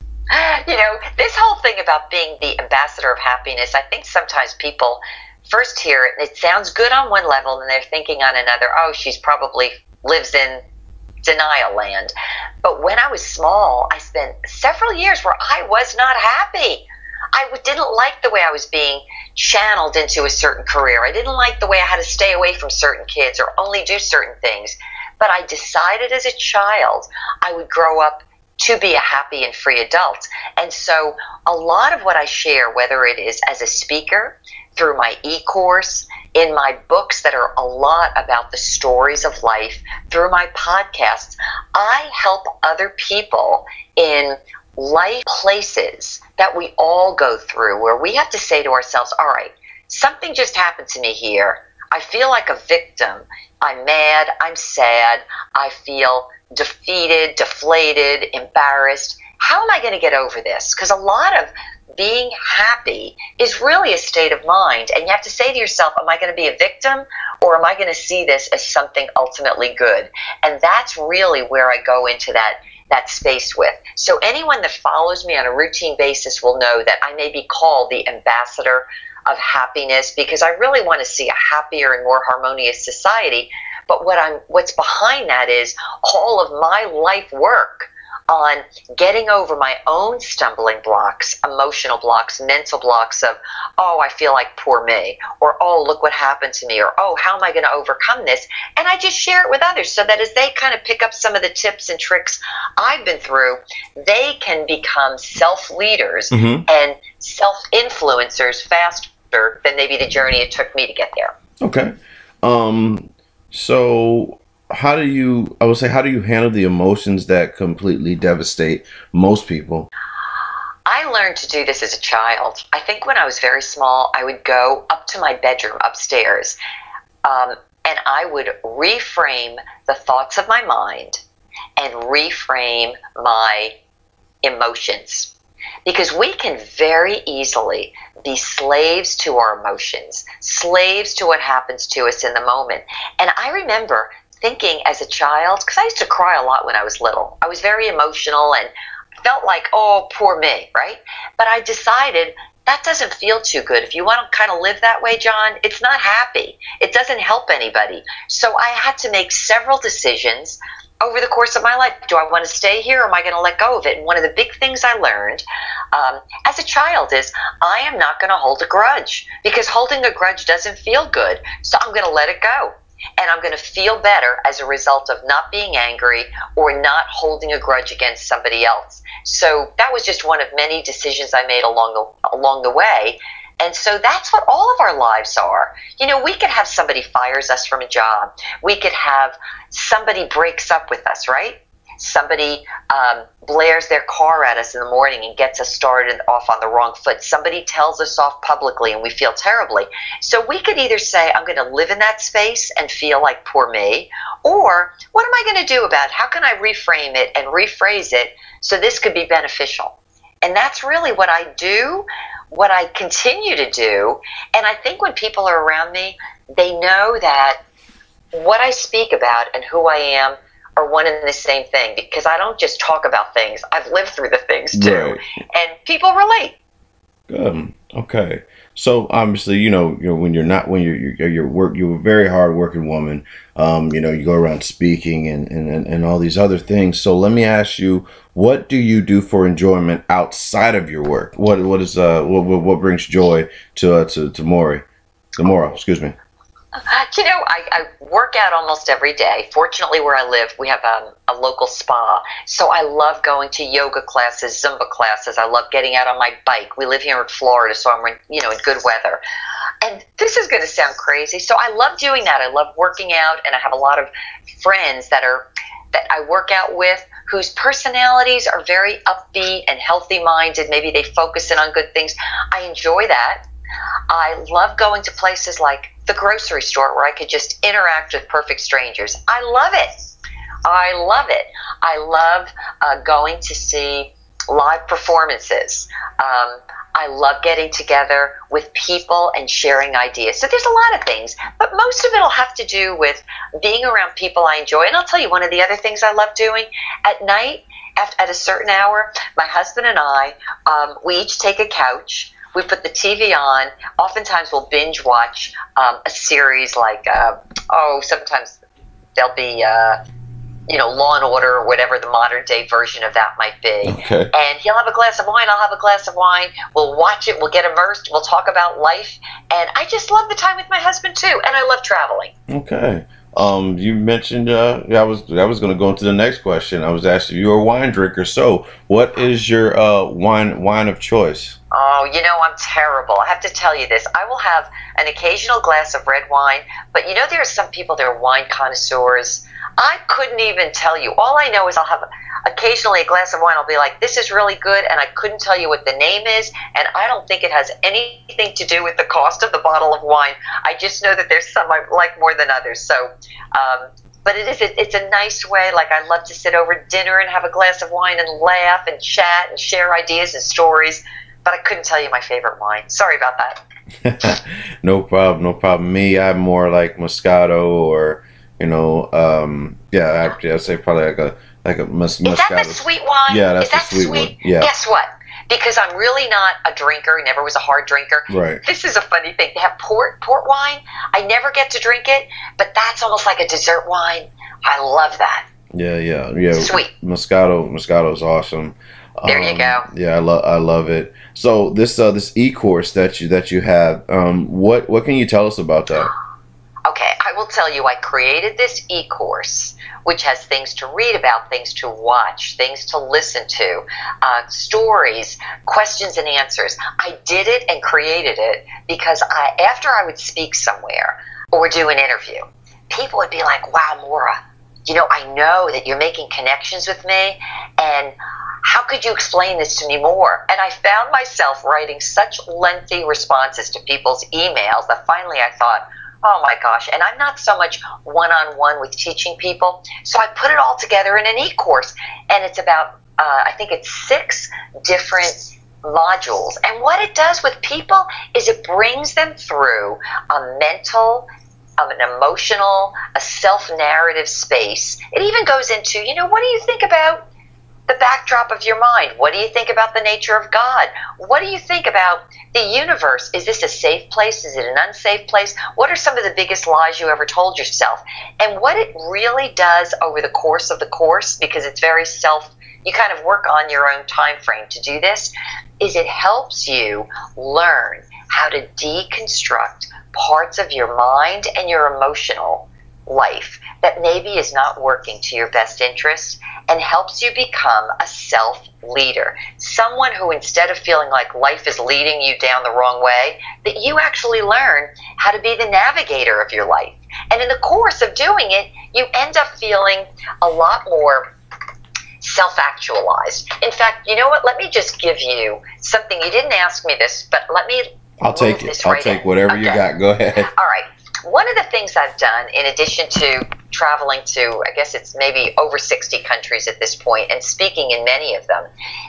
You know, this whole thing about being the ambassador of happiness, I think sometimes people first hear it and it sounds good on one level and they're thinking on another, oh, she's probably lives in denial land. But when I was small, I spent several years where I was not happy. I didn't like the way I was being channeled into a certain career. I didn't like the way I had to stay away from certain kids or only do certain things. But I decided as a child I would grow up to be a happy and free adult. And so a lot of what I share, whether it is as a speaker, through my e course, in my books that are a lot about the stories of life, through my podcasts, I help other people in life places that we all go through where we have to say to ourselves, all right, something just happened to me here. I feel like a victim. I'm mad. I'm sad. I feel defeated, deflated, embarrassed. How am I going to get over this? Because a lot of being happy is really a state of mind. And you have to say to yourself, am I going to be a victim or am I going to see this as something ultimately good? And that's really where I go into that that space with. So anyone that follows me on a routine basis will know that I may be called the ambassador of happiness because I really want to see a happier and more harmonious society. But what I'm what's behind that is all of my life work on getting over my own stumbling blocks, emotional blocks, mental blocks of, oh, I feel like poor me, or oh, look what happened to me, or oh, how am I going to overcome this? And I just share it with others so that as they kind of pick up some of the tips and tricks I've been through, they can become self leaders Mhm. and self influencers faster than maybe the journey it took me to get there. Okay. Um, so how do you, I would say, how do you handle the emotions that completely devastate most people? I learned to do this as a child. I think when I was very small, I would go up to my bedroom upstairs um, and I would reframe the thoughts of my mind and reframe my emotions. Because we can very easily be slaves to our emotions, slaves to what happens to us in the moment. And I remember thinking as a child, because I used to cry a lot when I was little, I was very emotional and felt like, oh, poor me, right? But I decided that doesn't feel too good. If you want to kind of live that way, John, it's not happy. It doesn't help anybody. So I had to make several decisions over the course of my life. Do I want to stay here or am I going to let go of it? And one of the big things I learned um, as a child is I am not going to hold a grudge because holding a grudge doesn't feel good. So I'm going to let it go. And I'm going to feel better as a result of not being angry or not holding a grudge against somebody else. So that was just one of many decisions I made along the, along the way And so that's what all of our lives are. You know, we could have somebody fires us from a job. We could have somebody breaks up with us, right? Somebody um, blares their car at us in the morning and gets us started off on the wrong foot. Somebody tells us off publicly and we feel terribly. So we could either say, I'm going to live in that space and feel like poor me, or what am I going to do about it? How can I reframe it and rephrase it so this could be beneficial? And that's really what I do, what I continue to do. And I think when people are around me, they know that what I speak about and who I am are one and the same thing because I don't just talk about things. I've lived through the things too. Right. And people relate. Good. okay. So obviously, you know, you know, when you're not when you're you're, you're work you're a very hard working woman. Um, you know, you go around speaking and, and, and, all these other things. So let me ask you, what do you do for enjoyment outside of your work? What what is uh what what, brings joy to uh, to to Maury? To Maura, excuse me. You know, I, I work out almost every day. Fortunately, where I live, we have um, a local spa. So I love going to yoga classes, Zumba classes. I love getting out on my bike. We live here in Florida, so I'm, you know, in good weather. And this is going to sound crazy. So I love doing that. I love working out, and I have a lot of friends that are that I work out with whose personalities are very upbeat and healthy minded. Maybe they focus in on good things. I enjoy that. I love going to places like the grocery store where I could just interact with perfect strangers. I love it. I love it. I love uh, going to see live performances. Um, I love getting together with people and sharing ideas. So there's a lot of things, but most of it will have to do with being around people I enjoy. And I'll tell you one of the other things I love doing at night. At, at a certain hour, my husband and I, um, we each take a couch we put the TV on. Oftentimes, we'll binge watch um, a series like, uh, oh, sometimes there'll be, uh, you know, Law and Order or whatever the modern day version of that might be. Okay. And he'll have a glass of wine, I'll have a glass of wine. We'll watch it, we'll get immersed, we'll talk about life. And I just love the time with my husband too. And I love traveling. Okay. Um, you mentioned uh, I was I was going to go into the next question. I was asking if you're a wine drinker. So, what is your uh, wine wine of choice? Oh, you know, I'm terrible. I have to tell you this. I will have an occasional glass of red wine, but you know, there are some people that are wine connoisseurs. I couldn't even tell you. All I know is I'll have occasionally a glass of wine. I'll be like, this is really good, and I couldn't tell you what the name is, and I don't think it has anything to do with the cost of the bottle of wine. I just know that there's some I like more than others. So, um, but it is a, it's a nice way. Like I love to sit over dinner and have a glass of wine and laugh and chat and share ideas and stories. But I couldn't tell you my favorite wine. Sorry about that. no problem, no problem. Me, I'm more like Moscato or you know, um, yeah, I, I'd say probably like a like a mus- Is that the sweet wine? Yeah, that's is that the sweet one. Yeah. Guess what? Because I'm really not a drinker, never was a hard drinker. Right. This is a funny thing. They have port port wine. I never get to drink it, but that's almost like a dessert wine. I love that. Yeah, yeah, yeah. Sweet. Moscato, Moscato is awesome. There you Um, go. Yeah, I love I love it. So this uh, this e course that you that you have, um, what what can you tell us about that? Okay, I will tell you, I created this e course, which has things to read about, things to watch, things to listen to, uh, stories, questions and answers. I did it and created it because I, after I would speak somewhere or do an interview, people would be like, wow, Maura, you know, I know that you're making connections with me, and how could you explain this to me more? And I found myself writing such lengthy responses to people's emails that finally I thought, oh my gosh, and I'm not so much one on one with teaching people. So I put it all together in an e course, and it's about, uh, I think it's six different modules. And what it does with people is it brings them through a mental, um, an emotional, a self narrative space. It even goes into, you know, what do you think about the backdrop of your mind? What do you think about the nature of God? What do you think about the universe? Is this a safe place? Is it an unsafe place? What are some of the biggest lies you ever told yourself? And what it really does over the course of the course, because it's very self, you kind of work on your own time frame to do this, is it helps you learn how to deconstruct parts of your mind and your emotional life that maybe is not working to your best interest and helps you become a self leader. Someone who, instead of feeling like life is leading you down the wrong way, that you actually learn how to be the navigator of your life. And in the course of doing it, you end up feeling a lot more self actualized. In fact, you know what? Let me just give you something. You didn't ask me this, but let me. I'll take it. I'll right take in. whatever you got. Go ahead. All right. One of the things I've done, in addition to traveling to, I guess it's maybe over 60 countries at this point, and speaking in many of them,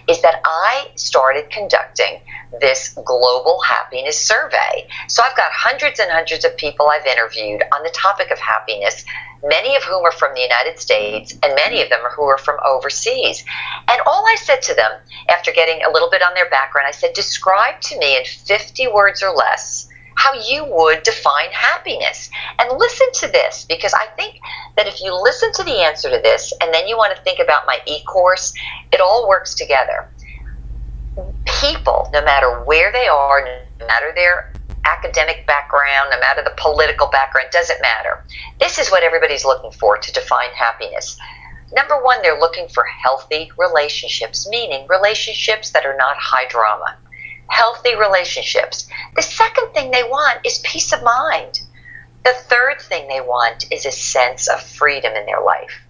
is that I started conducting this global happiness survey. So I've got hundreds and hundreds of people I've interviewed on the topic of happiness, many of whom are from the United States, and many of them are who are from overseas. And all I said to them, after getting a little bit on their background, I said, describe to me in 50 words or less how you would define happiness. And listen to this because I think that if you listen to the answer to this and then you want to think about my e course, it all works together. People, no matter where they are, no matter their academic background, no matter the political background, doesn't matter. This is what everybody's looking for to define happiness. Number one, they're looking for healthy relationships, meaning relationships that are not high drama healthy relationships. The second thing they want is peace of mind. The third thing they want is a sense of freedom in their life.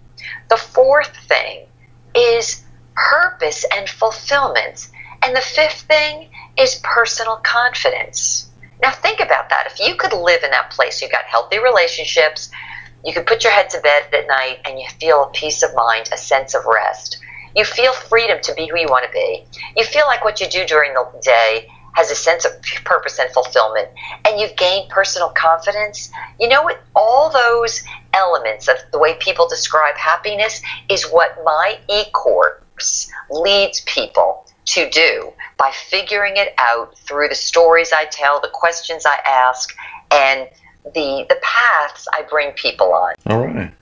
The fourth thing is purpose and fulfillment. And the fifth thing is personal confidence. Now, think about that. If you could live in that place, you got healthy relationships, you could put your head to bed at night and you feel a peace of mind, a sense of rest. You feel freedom to be who you want to be. You feel like what you do during the day has a sense of purpose and fulfillment, and you've gained personal confidence. You know what? All those elements of the way people describe happiness is what my e course leads people to do by figuring it out through the stories I tell, the questions I ask, and the the paths I bring people on. All right.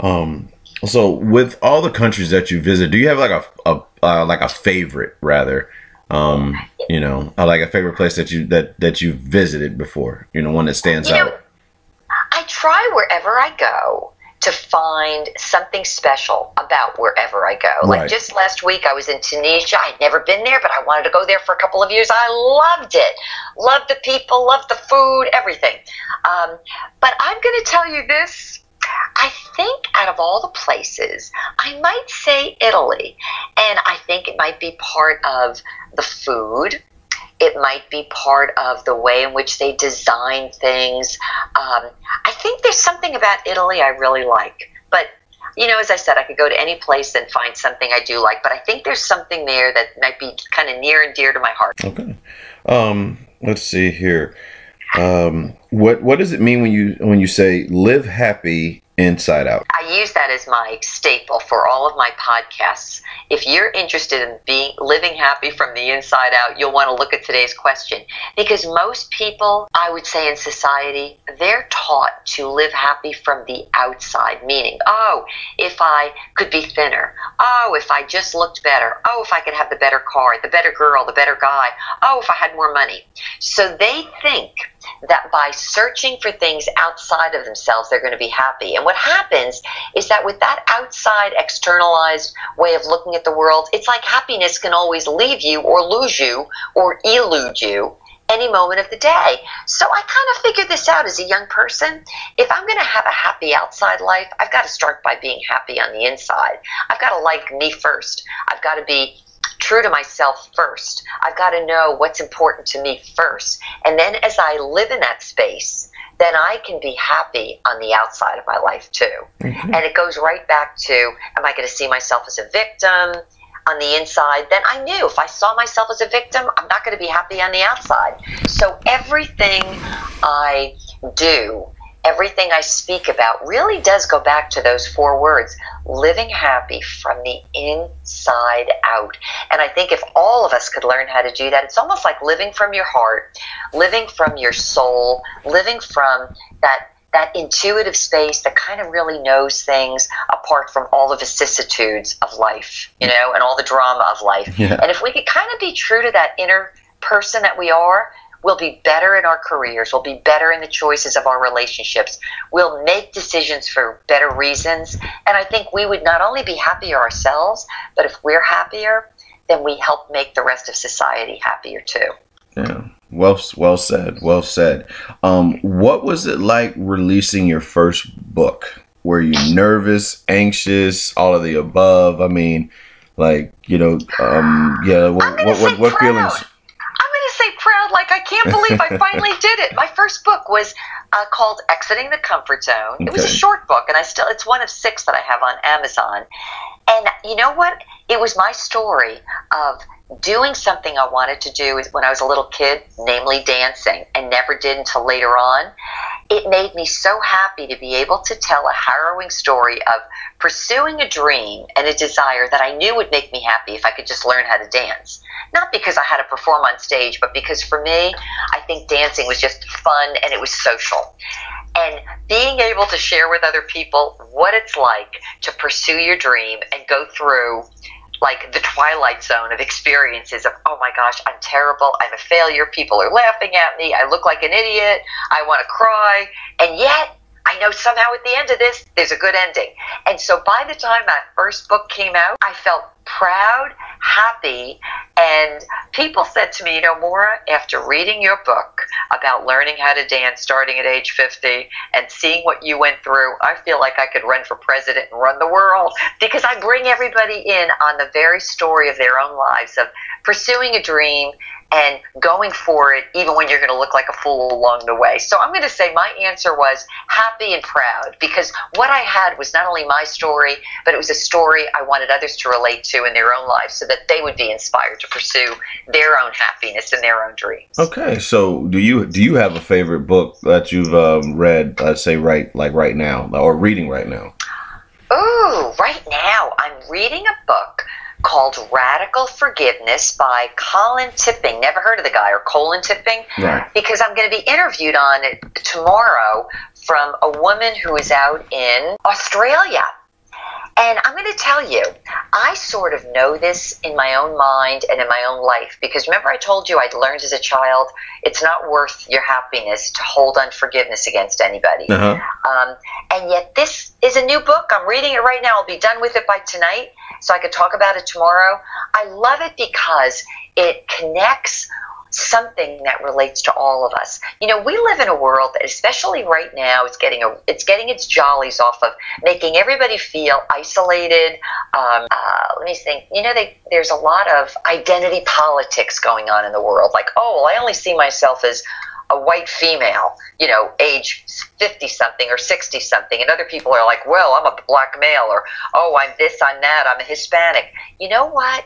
Um. So, with all the countries that you visit, do you have like a, a uh, like a favorite rather? Um. You know, uh, like a favorite place that you that that you've visited before. You know, one that stands You know, out. I try wherever I go to find something special about wherever I go. Right. Like just last week, I was in Tunisia. I'd never been there, but I wanted to go there for a couple of years. I loved it. Loved the people, loved the food, everything. Um, but I'm going to tell you this. I think out of all the places, I might say Italy. And I think it might be part of the food. It might be part of the way in which they design things. Um, I think there's something about Italy I really like. But, you know, as I said, I could go to any place and find something I do like. But I think there's something there that might be kind of near and dear to my heart. Okay. Um. Let's see here. Um. What What does it mean when you when you say live happy inside out? I use that as my staple for all of my podcasts. If you're interested in being living happy from the inside out, you'll want to look at today's question because most people, I would say in society, they're taught to live happy from the outside, meaning, oh, if I could be thinner, oh, if I just looked better, oh, if I could have the better car, the better girl, the better guy, oh, if I had more money. So they think that by searching for things outside of themselves, they're going to be happy. And what happens is that with that outside externalized way of looking at the world, it's like happiness can always leave you or lose you or elude you any moment of the day. So I kind of figured this out as a young person. If I'm going to have a happy outside life, I've got to start by being happy on the inside. I've got to like me first. I've got to be true to myself first. I've got to know what's important to me first. And then as I live in that space, then I can be happy on the outside of my life too. Mm-hmm. And it goes right back to am I going to see myself as a victim? on the inside, then I knew if I saw myself as a victim, I'm not going to be happy on the outside. So everything I do, everything I speak about really does go back to those four words living happy from the inside out. And I think if all of us could learn how to do that, it's almost like living from your heart, living from your soul, living from that that intuitive space that kind of really knows things apart from all the vicissitudes of life, you know, and all the drama of life. Yeah. And if we could kind of be true to that inner person that we are, we'll be better in our careers, we'll be better in the choices of our relationships, we'll make decisions for better reasons. And I think we would not only be happier ourselves, but if we're happier, then we help make the rest of society happier too. Yeah. Well, well said. Well said. Um, what was it like releasing your first book? Were you nervous, anxious, all of the above? I mean, like you know, um, yeah. What what, what, what feelings? I'm going to say proud, like I can't believe I finally did it. My first book was uh, called "Exiting the Comfort Zone." It was a short book, and I still it's one of six that I have on Amazon. And you know what? It was my story of doing something I wanted to do when I was a little kid, namely dancing, and never did until later on. It made me so happy to be able to tell a harrowing story of pursuing a dream and a desire that I knew would make me happy if I could just learn how to dance. Not because I had to perform on stage, but because for me, I think dancing was just fun and it was social. And being able to share with other people what it's like to pursue your dream and go through like the twilight zone of experiences of oh my gosh i'm terrible i'm a failure people are laughing at me i look like an idiot i want to cry and yet i know somehow at the end of this there's a good ending. And so by the time that first book came out i felt proud happy and people said to me you know maura after reading your book about learning how to dance starting at age 50 and seeing what you went through i feel like i could run for president and run the world because i bring everybody in on the very story of their own lives of pursuing a dream and going for it even when you're going to look like a fool along the way. So I'm going to say my answer was happy and proud because what I had was not only my story, but it was a story I wanted others to relate to in their own lives so that they would be inspired to pursue their own happiness and their own dreams. Okay, so do you do you have a favorite book that you've um, read? Let's say right like right now or reading right now. Oh, right now I'm reading a book called Radical Forgiveness by Colin Tipping. Never heard of the guy or Colin Tipping? Right. Because I'm going to be interviewed on it tomorrow from a woman who is out in Australia. And I'm going to tell you, I sort of know this in my own mind and in my own life because remember I told you I'd learned as a child it's not worth your happiness to hold unforgiveness against anybody. Uh huh. Um, and yet, this is a new book. I'm reading it right now. I'll be done with it by tonight, so I could talk about it tomorrow. I love it because it connects something that relates to all of us. You know, we live in a world that, especially right now, is getting a it's getting its jollies off of making everybody feel isolated. Um, uh, let me think. You know, they, there's a lot of identity politics going on in the world. Like, oh, well, I only see myself as a white female, you know, age 50 something or 60 something. And other people are like, well, I'm a black male, or oh, I'm this, I'm that, I'm a Hispanic. You know what?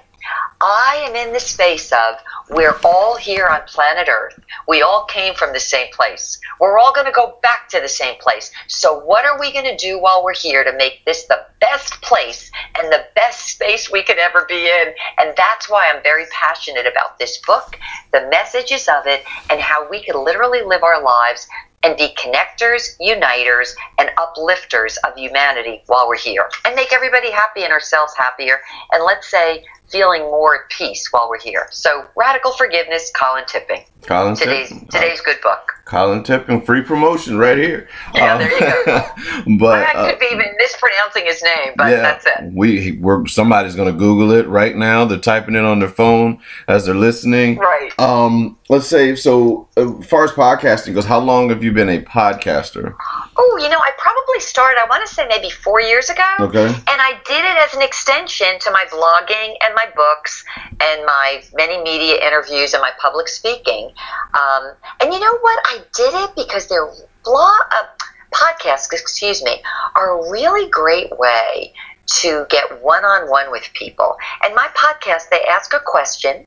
I am in the space of we're all here on planet Earth. We all came from the same place. We're all going to go back to the same place. So, what are we going to do while we're here to make this the best place and the best space we could ever be in? And that's why I'm very passionate about this book, the messages of it, and how we could literally live our lives and be connectors, uniters, and uplifters of humanity while we're here and make everybody happy and ourselves happier. And let's say, feeling more at peace while we're here. So, radical forgiveness, Colin Tipping. Colin Today's today's good book. Colin Tipping, free promotion right here. Yeah, there you go. but I uh, could be even mispronouncing his name, but yeah, that's it. we we're somebody's gonna Google it right now. They're typing it on their phone as they're listening. Right. Um, let's say so. uh, As far as podcasting goes, how long have you been a podcaster? Oh, you know, I probably started, I want to say maybe four years ago. Okay. And I did it as an extension to my blogging and my books and my many media interviews and my public speaking. Um, and you know what? I did it because their blog, uh, podcasts, excuse me, are a really great way to get one on one with people. And my podcast, they ask a question,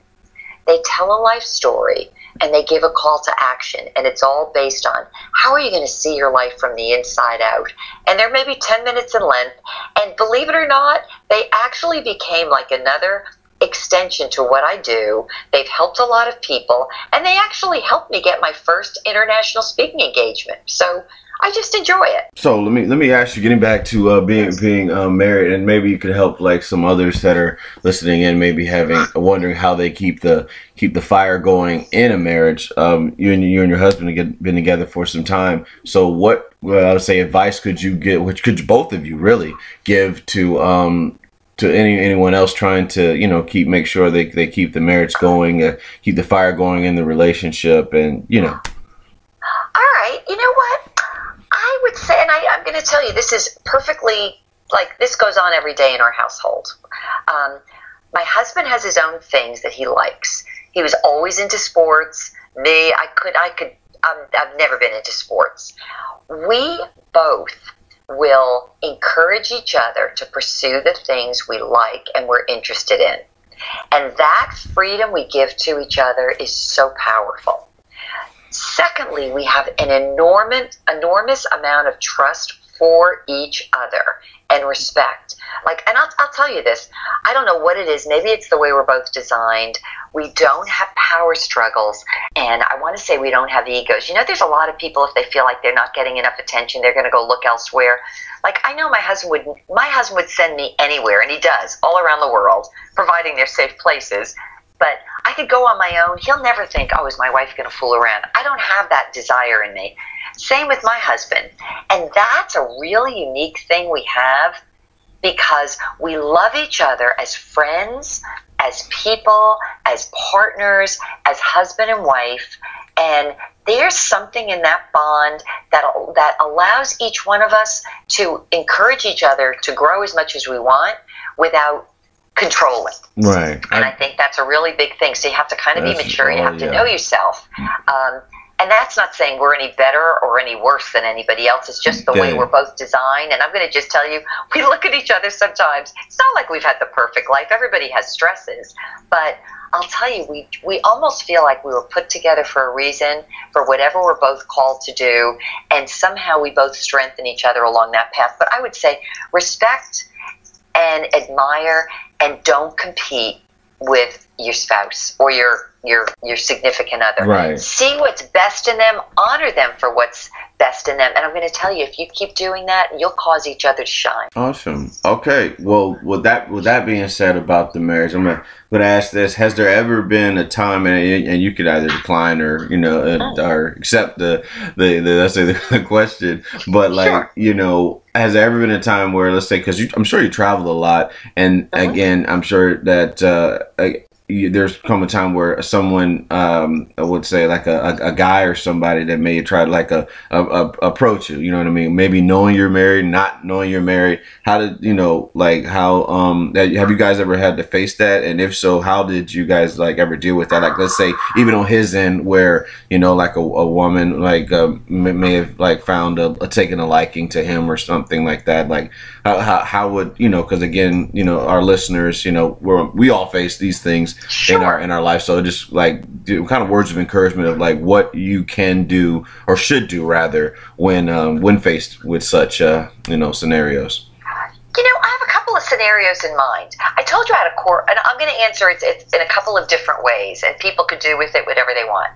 they tell a life story, and they give a call to action. And it's all based on how are you going to see your life from the inside out? And they're maybe 10 minutes in length. And believe it or not, they actually became like another extension to what I do. They've helped a lot of people, and they actually helped me get my first international speaking engagement. So I just enjoy it. So let me let me ask you, getting back to uh, being being uh, married, and maybe you could help like some others that are listening in, maybe having wondering how they keep the keep the fire going in a marriage. Um, you and you and your husband have been together for some time. So what well, I would say advice could you get, which could both of you really give to um, to any anyone else trying to you know keep make sure they they keep the marriage going, uh, keep the fire going in the relationship, and you know. All right, you know what? I would say, and I, I'm going to tell you, this is perfectly like this goes on every day in our household. Um, my husband has his own things that he likes. He was always into sports. Me, I could, I could, um, I've never been into sports. We both will encourage each other to pursue the things we like and we're interested in. And that freedom we give to each other is so powerful. Secondly, we have an enormous, enormous amount of trust for each other and respect. Like, and I'll, I'll tell you this I don't know what it is. Maybe it's the way we're both designed. We don't have power struggles. And I want to say we don't have egos. You know, there's a lot of people, if they feel like they're not getting enough attention, they're going to go look elsewhere. Like, I know my husband would, my husband would send me anywhere, and he does, all around the world, providing they're safe places. But I could go on my own. He'll never think, oh, is my wife going to fool around? I don't have that desire in me. Same with my husband. And that's a really unique thing we have because we love each other as friends, as people, as partners, as husband and wife. And there's something in that bond that that allows each one of us to encourage each other to grow as much as we want without controlling. Right. And I, think that's a really big thing. So you have to kind of be mature. You oh, have to yeah. know yourself. Um, and that's not saying we're any better or any worse than anybody else. It's just the way we're both designed. And I'm going to just tell you, we look at each other sometimes. It's not like we've had the perfect life. Everybody has stresses. But I'll tell you, we, we almost feel like we were put together for a reason, for whatever we're both called to do. And somehow we both strengthen each other along that path. But I would say respect and admire and don't compete with your spouse or your your your significant other. Right. See what's best in them, honor them for what's best in them. And I'm going to tell you if you keep doing that, you'll cause each other to shine. Awesome. Okay. Well, with that with that being said about the marriage, I'm gonna, gonna ask this: Has there ever been a time, and, and you could either decline or you know uh, or accept the the, the let's say the question, but like Sure. you know, has there ever been a time where let's say because I'm sure you travel a lot, and Mhm. again, I'm sure that. Uh, you- there's come a time where someone um, I would say like a, a, a guy or somebody that may try to like a, a, a approach you you know what I mean? Maybe knowing you're married not knowing you're married. How did you know like how um have you guys ever had to face that? And if so how did you guys like ever deal with that? Like let's say even on his end where you know like a, a woman like may, may have like found a, a taken a liking to him or something like that. Like how, how, how would you know because again you know our listeners you know we're, we all face these things in our in our life so just like kind of words of encouragement of like what you can do or should do rather when um, when faced with such uh, you know scenarios You know, I have a couple of scenarios in mind. I told you I had a core, and I'm going to answer it in a couple of different ways, and people could do with it whatever they want.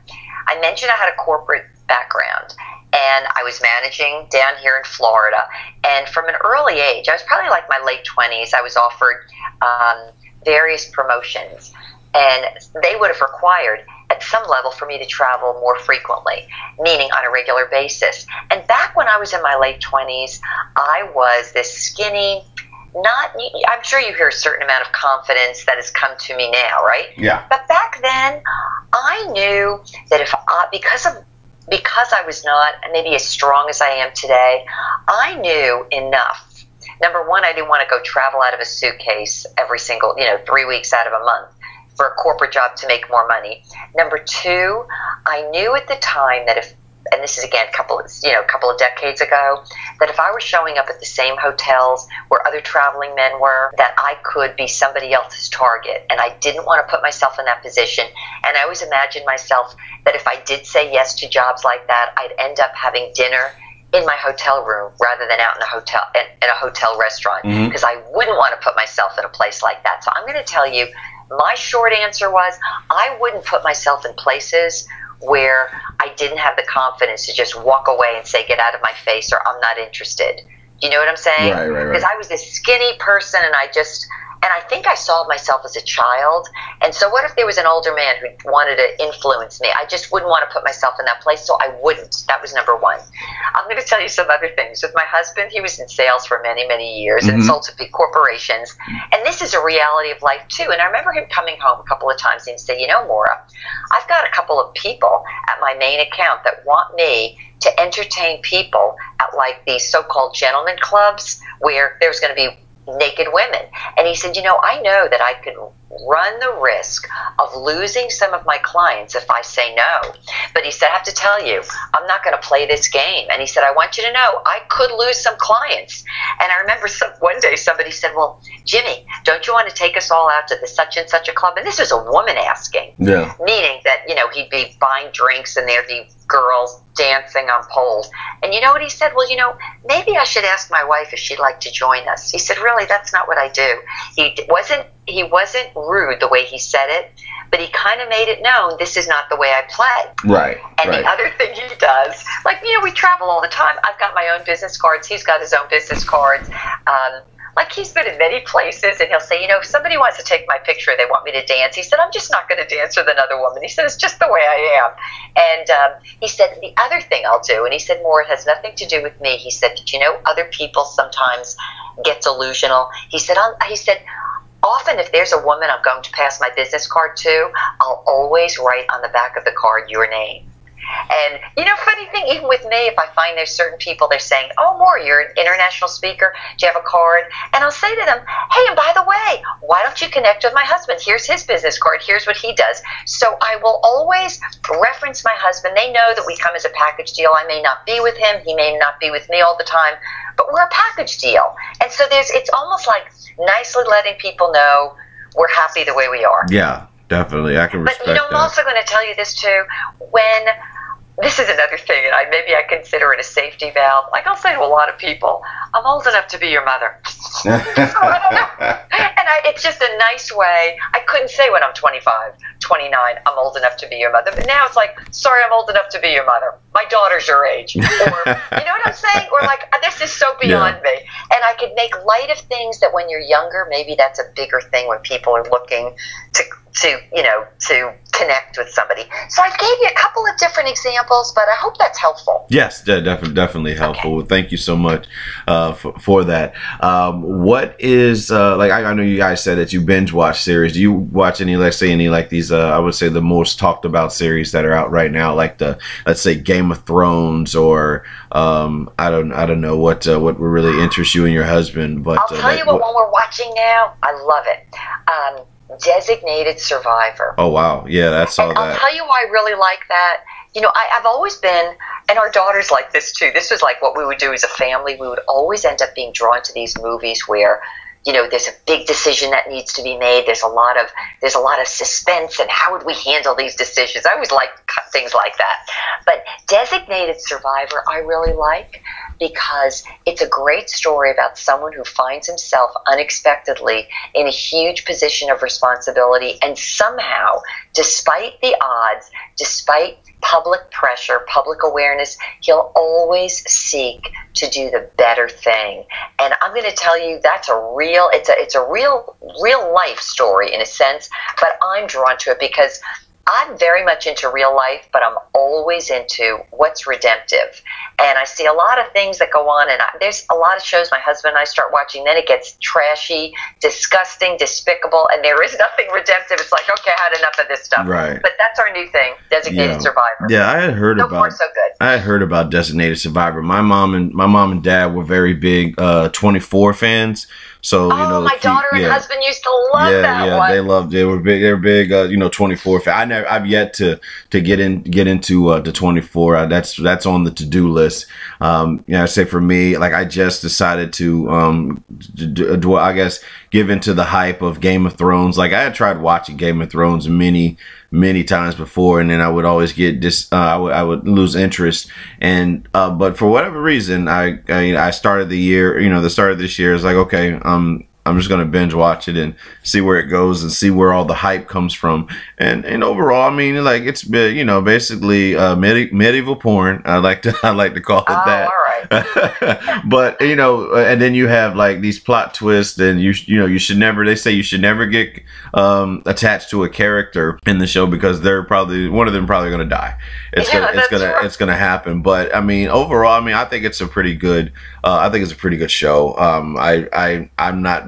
I mentioned I had a corporate background, and I was managing down here in Florida. And from an early age, I was probably like my late 20s, I was offered um, various promotions, and they would have required at some level for me to travel more frequently, meaning on a regular basis. And back when I was in my late 20s, I was this skinny, not, I'm sure you hear a certain amount of confidence that has come to me now, right? yeah But back then, I knew that if I, because of because I was not maybe as strong as I am today, I knew enough. Number one, I didn't want to go travel out of a suitcase every single, you know, three weeks out of a month for a corporate job to make more money. Number two, I knew at the time that if, and this is again a couple, of, you know, a couple of decades ago, that if I was showing up at the same hotels where other traveling men were, that I could be somebody else's target, and I didn't want to put myself in that position. And I always imagined myself that if I did say yes to jobs like that, I'd end up having dinner in my hotel room rather than out in a hotel in, in a hotel restaurant Mhm. because I wouldn't want to put myself in a place like that. So I'm going to tell you, my short answer was I wouldn't put myself in places where I didn't have the confidence to just walk away and say, "Get out of my face," or "I'm not interested." You know what I'm saying? Right, right, right. Because I was this skinny person, and I just and I think I saw myself as a child. And so, what if there was an older man who wanted to influence me? I just wouldn't want to put myself in that place, so I wouldn't. That was number one. I'm going to tell you some other things. With my husband, he was in sales for many, many years and Mhm. sold to big corporations. And this is a reality of life, too. And I remember him coming home a couple of times and saying, You know, Maura, I've got a couple of people at my main account that want me to entertain people at like these so called gentlemen clubs where there's going to be naked women. And he said, You know, I know that I could run the risk of losing some of my clients if I say no. But he said, I have to tell you, I'm not going to play this game. And he said, I want you to know I could lose some clients. And I remember some, one day somebody said, Well, Jimmy, don't you want to take us all out to the such and such a club? And this was a woman asking Yeah. meaning that you know he'd be buying drinks and there'd be girls dancing on poles and you know what he said well you know maybe i should ask my wife if she'd like to join us he said really that's not what i do he wasn't he wasn't rude the way he said it but he kind of made it known this is not the way i play Right. and right. the other thing he does, like you know, we travel all the time. I've got my own business cards. He's got his own business cards. Um, like he's been in many places, and he'll say, you know, if somebody wants to take my picture, they want me to dance. He said, I'm just not going to dance with another woman. He said, it's just the way I am. And um, he said, the other thing I'll do, and he said, Maura, it has nothing to do with me. He said, did you know other people sometimes get delusional? He said, i he said. Often, if there's a woman I'm going to pass my business card to, I'll always write on the back of the card your name. And you know, funny thing, even with me, if I find there's certain people, they're saying, "Oh, Maura, you're an international speaker. Do you have a card?" And I'll say to them, "Hey, and by the way, why don't you connect with my husband? Here's his business card. Here's what he does." So I will always reference my husband. They know that we come as a package deal. I may not be with him. He may not be with me all the time, but we're a package deal. And so there's, it's almost like nicely letting people know we're happy the way we are. Yeah, definitely. I can Respect But you know, I'm that. also going to tell you this too. When this is another thing, and I maybe I consider it a safety valve. Like I'll say to a lot of people, I'm old enough to be your mother, and I, it's just a nice way. I couldn't say when I'm 25, 29, I'm old enough to be your mother, but now it's like, sorry, I'm old enough to be your mother. My daughter's your age, or you know what I'm saying, or like uh, this is so beyond me. And I could make light of things that when you're younger, maybe that's a bigger thing when people are looking to to you know to connect with somebody. So I gave you a couple of different examples, but I hope that's helpful. Yes, de- definitely, definitely helpful. Thank you so much uh, for, for that. Um, what is uh, like? I, I know you guys said that you binge watch series. Do you watch any, let's say, any like these? Uh, I would say the most talked about series that are out right now, like the let's say Game of Thrones, or um, I don't, I don't know what uh, what really interests you and your husband. But I'll uh, tell like, you what, one we're watching now. I love it. Um, Designated Survivor. Oh wow, yeah, I saw And I'll tell you why I really like that. You know, I, I've always been, and our daughters like this too. This was like what we would do as a family. We would always end up being drawn to these movies where, you know, there's a big decision that needs to be made. There's a lot of there's a lot of suspense, and how would we handle these decisions? I always like things like that. But Designated Survivor, I really like because it's a great story about someone who finds himself unexpectedly in a huge position of responsibility and somehow, despite the odds, despite public pressure, public awareness, he'll always seek to do the better thing. And I'm going to tell you that's a real it's a it's a real real life story in a sense, but I'm drawn to it because I'm very much into real life, but I'm always into what's redemptive. And I see a lot of things that go on, and I, there's a lot of shows my husband and I start watching, then it gets trashy, disgusting, despicable, and there is nothing redemptive. It's like, okay, I had enough of this stuff. Right. But that's our new thing, Designated Yeah. Survivor. Yeah, I had heard So about. far, so good. I had heard about Designated Survivor. My mom and my mom and dad were very big uh 24 fans. So, Oh, you know, my daughter and yeah. husband used to love yeah, that yeah, one. they loved. it. They were big. They're big. Uh, you know, twenty four. I never. I've yet to to get in get into uh, the twenty four. Uh, that's that's on the to do list. Um, yeah, I say for me, like I just decided to um, d- d- I guess give into the hype of Game of Thrones. Like I had tried watching Game of Thrones many many times before, and then I would always get dis. Uh, I would I would lose interest, and uh, but for whatever reason, I, I I started the year. You know, the start of this year is like okay, um I'm just gonna binge watch it and see where it goes and see where all the hype comes from. And and overall, I mean, like it's been, you know basically uh, medi- medieval porn. I like to I like to call it Oh, that. Right. but you know, uh, and then you have like these plot twists, and you you know you should never. They say you should never get um, attached to a character in the show because they're probably one of them probably going to die. It's Yeah, gonna it's gonna it's gonna happen. But I mean, overall, I mean, I think it's a pretty good. Uh, I think it's a pretty good show. Um, I I I'm not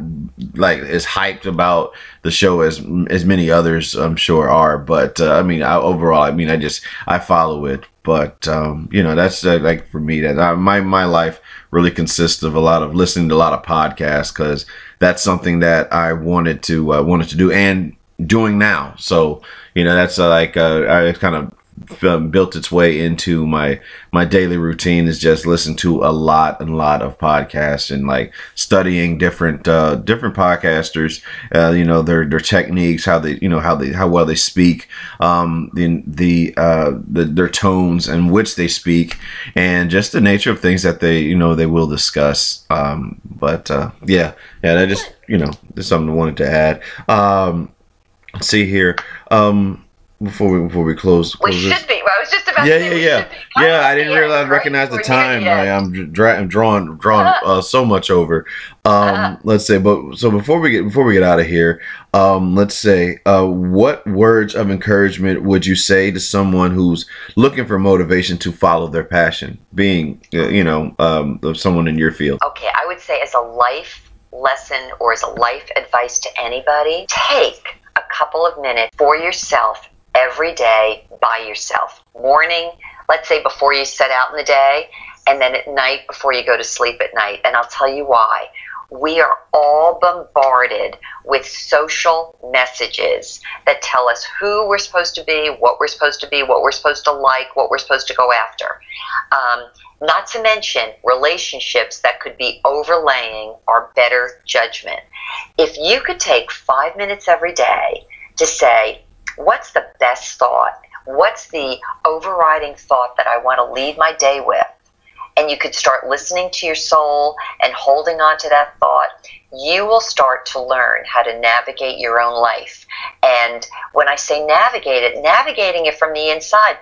like as hyped about the show as as many others I'm sure are. But uh, I mean, I, overall, I mean, I just I follow it. But um, you know, that's uh, like for me that uh, my my life really consists of a lot of listening to a lot of podcasts because that's something that I wanted to uh, wanted to do and doing now. So you know, that's uh, like uh, I kind of built its way into my my daily routine is just listen to a lot and lot of podcasts and like studying different uh different podcasters uh you know their their techniques how they you know how they how well they speak um the the uh the, their tones and which they speak and just the nature of things that they you know they will discuss um but uh yeah yeah that just you know there's something I wanted to add. Um see here um before we before we close, We close this. should be. I was just about Yeah, to say yeah, we yeah, should be. Come yeah. I didn't realize right? recognize the time. I'm, dra- I'm drawn drawn uh, so much over. Um, Uh-huh. let's say, but so before we get before we get out of here, um, let's say, uh, what words of encouragement would you say to someone who's looking for motivation to follow their passion, being uh, you know um, of someone in your field? Okay, I would say as a life lesson or as a life advice to anybody, take a couple of minutes for yourself every day by yourself. Morning, let's say before you set out in the day, and then at night before you go to sleep at night. And I'll tell you why. We are all bombarded with social messages that tell us who we're supposed to be, what we're supposed to be, what we're supposed to like, what we're supposed to go after. Um, not to mention relationships that could be overlaying our better judgment. If you could take five minutes every day to say, what's the best thought? What's the overriding thought that I want to lead my day with? And you could start listening to your soul and holding on to that thought, you will start to learn how to navigate your own life. And when I say navigate it, navigating it from the inside,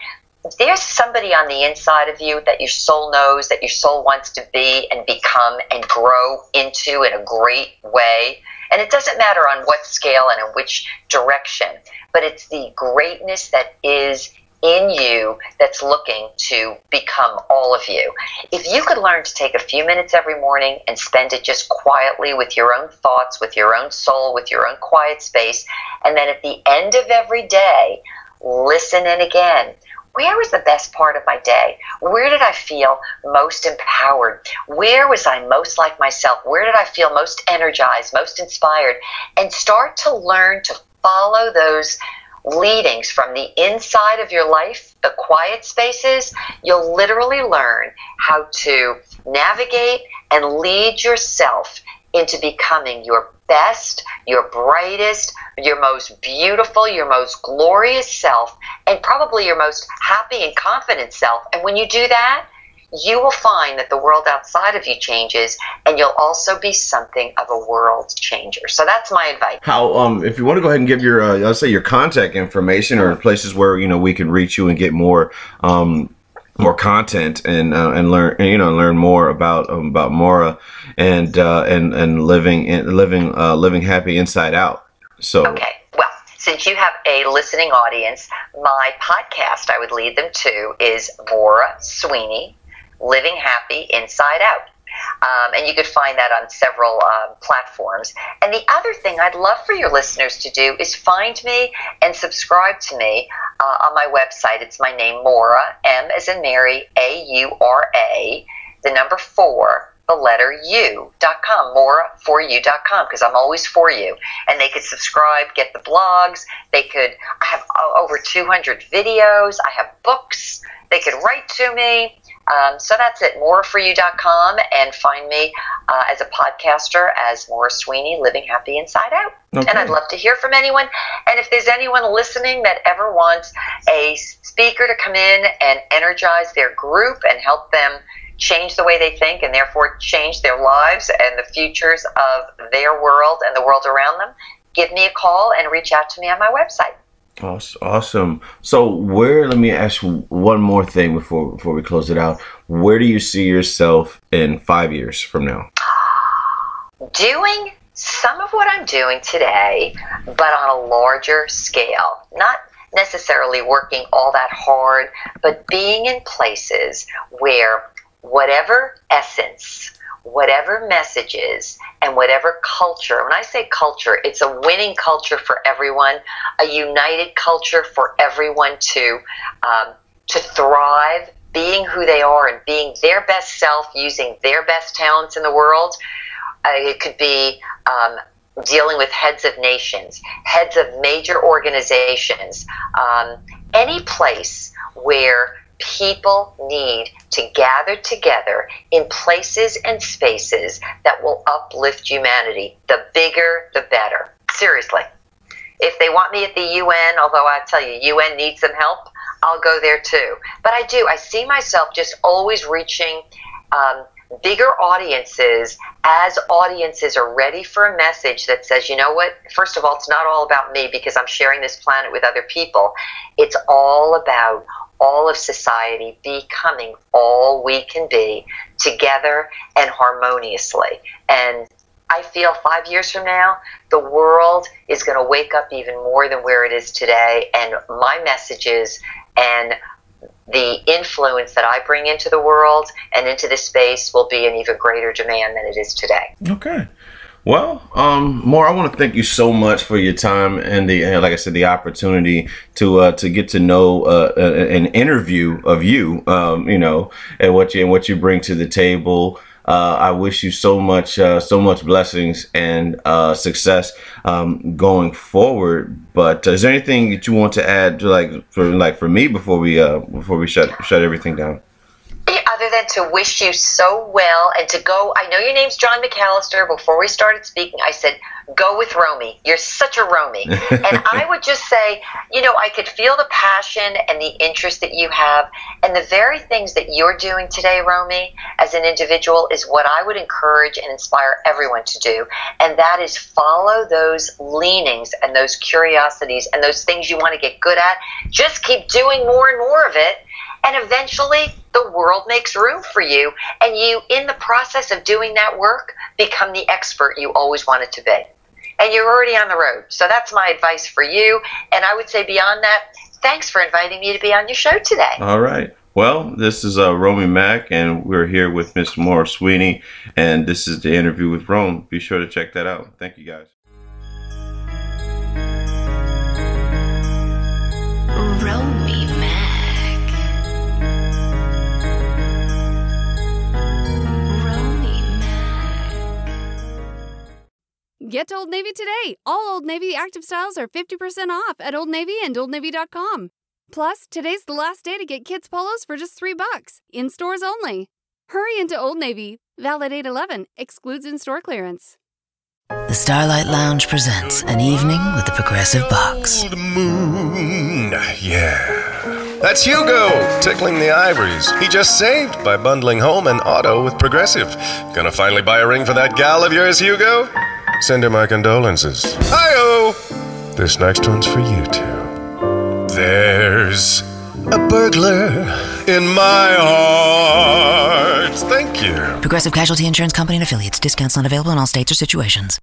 there's somebody on the inside of you that your soul knows that your soul wants to be and become and grow into in a great way. And it doesn't matter on what scale and in which direction, but it's the greatness that is in you that's looking to become all of you. If you could learn to take a few minutes every morning and spend it just quietly with your own thoughts, with your own soul, with your own quiet space, and then at the end of every day, listen in again where was the best part of my day? Where did I feel most empowered? Where was I most like myself? Where did I feel most energized, most inspired? And start to learn to follow those leadings from the inside of your life, the quiet spaces. You'll literally learn how to navigate and lead yourself into becoming your best, your brightest, your most beautiful, your most glorious self, and probably your most happy and confident self. And when you do that, you will find that the world outside of you changes, and you'll also be something of a world changer. So that's my advice. How um if you want to go ahead and give your uh, let's say your contact information or places where you know we can reach you and get more um more content and uh, and learn and, you know learn more about um, about Maura and uh, and and living in, living uh, living happy inside out. So Okay. Well, since you have a listening audience, my podcast I would lead them to is Maura Sweeney, Living Happy Inside Out. Um, and you could find that on several um, platforms. And the other thing I'd love for your listeners to do is find me and subscribe to me uh, on my website. It's my name, Maura, M as in Mary, A U R A, the number four, the letter u.com, maura4u.com, because I'm always for you. And they could subscribe, get the blogs. They could, I have uh, over 200 videos. I have books. They could write to me. Um, so that's it, maura4u.com, and find me uh, as a podcaster as Maura Sweeney, Living Happy Inside Out. Okay. And I'd love to hear from anyone. And if there's anyone listening that ever wants a speaker to come in and energize their group and help them change the way they think and therefore change their lives and the futures of their world and the world around them, give me a call and reach out to me on my website. Awes- Awesome. So, where? Let me ask one more thing before before we close it out. Where do you see yourself in five years from now? doing some of what I'm doing today, but on a larger scale. Not necessarily working all that hard, but being in places where whatever essence, whatever messages, and whatever culture, when I say culture, it's a winning culture for everyone, a united culture for everyone to, um, to thrive. Being who they are and being their best self, using their best talents in the world, uh, it could be um, dealing with heads of nations, heads of major organizations, um, any place where people need to gather together in places and spaces that will uplift humanity. The bigger, the better. Seriously. If they want me at the UN, although I tell you, UN needs some help, I'll go there too. But I do. I see myself just always reaching um, bigger audiences as audiences are ready for a message that says, you know what? First of all, it's not all about me because I'm sharing this planet with other people. It's all about all of society becoming all we can be together and harmoniously. And I feel five years from now, the world is going to wake up even more than where it is today. And my messages and the influence that I bring into the world and into this space will be an even greater demand than it is today. Okay. Well, um, Maura. I want to thank you so much for your time and the, like I said, the opportunity to uh, to get to know uh, a- an interview of you. Um, you know, and what you and what you bring to the table. Uh, I wish you so much, uh, so much blessings and uh, success um, going forward. But uh, is there anything that you want to add, to like for like for me before we uh, before we shut shut everything down? Other than to wish you so well and to go, I know your name's John McAllister. Before we started speaking, I said, go with Romy. You're such a Romy. and I would just say, you know, I could feel the passion and the interest that you have. And the very things that you're doing today, Romy, as an individual, is what I would encourage and inspire everyone to do. And that is follow those leanings and those curiosities and those things you want to get good at. Just keep doing more and more of it. And eventually, the world makes room for you. And you, in the process of doing that work, become the expert you always wanted to be. And you're already on the road. So that's my advice for you. And I would say, beyond that, thanks for inviting me to be on your show today. All right. Well, this is uh, Romy Mack, and we're here with Miss Maura Sweeney, and this is the interview with Rome. Be sure to check that out. Thank you, guys. Get to Old Navy today. All Old Navy active styles are 50% off at Old Navy and OldNavy.com. Plus, today's the last day to get kids' polos for just three bucks, in stores only. Hurry into Old Navy. Valid 811 excludes in store clearance. The Starlight Lounge presents an evening with the Progressive Box. Old moon, yeah. That's Hugo, tickling the ivories. He just saved by bundling home and auto with Progressive. Gonna finally buy a ring for that gal of yours, Hugo? Send her my condolences. Hi-oh! This next one's for you two. There's a burglar in my heart. Thank you. Progressive Casualty Insurance Company and affiliates. Discounts not available in all states or situations.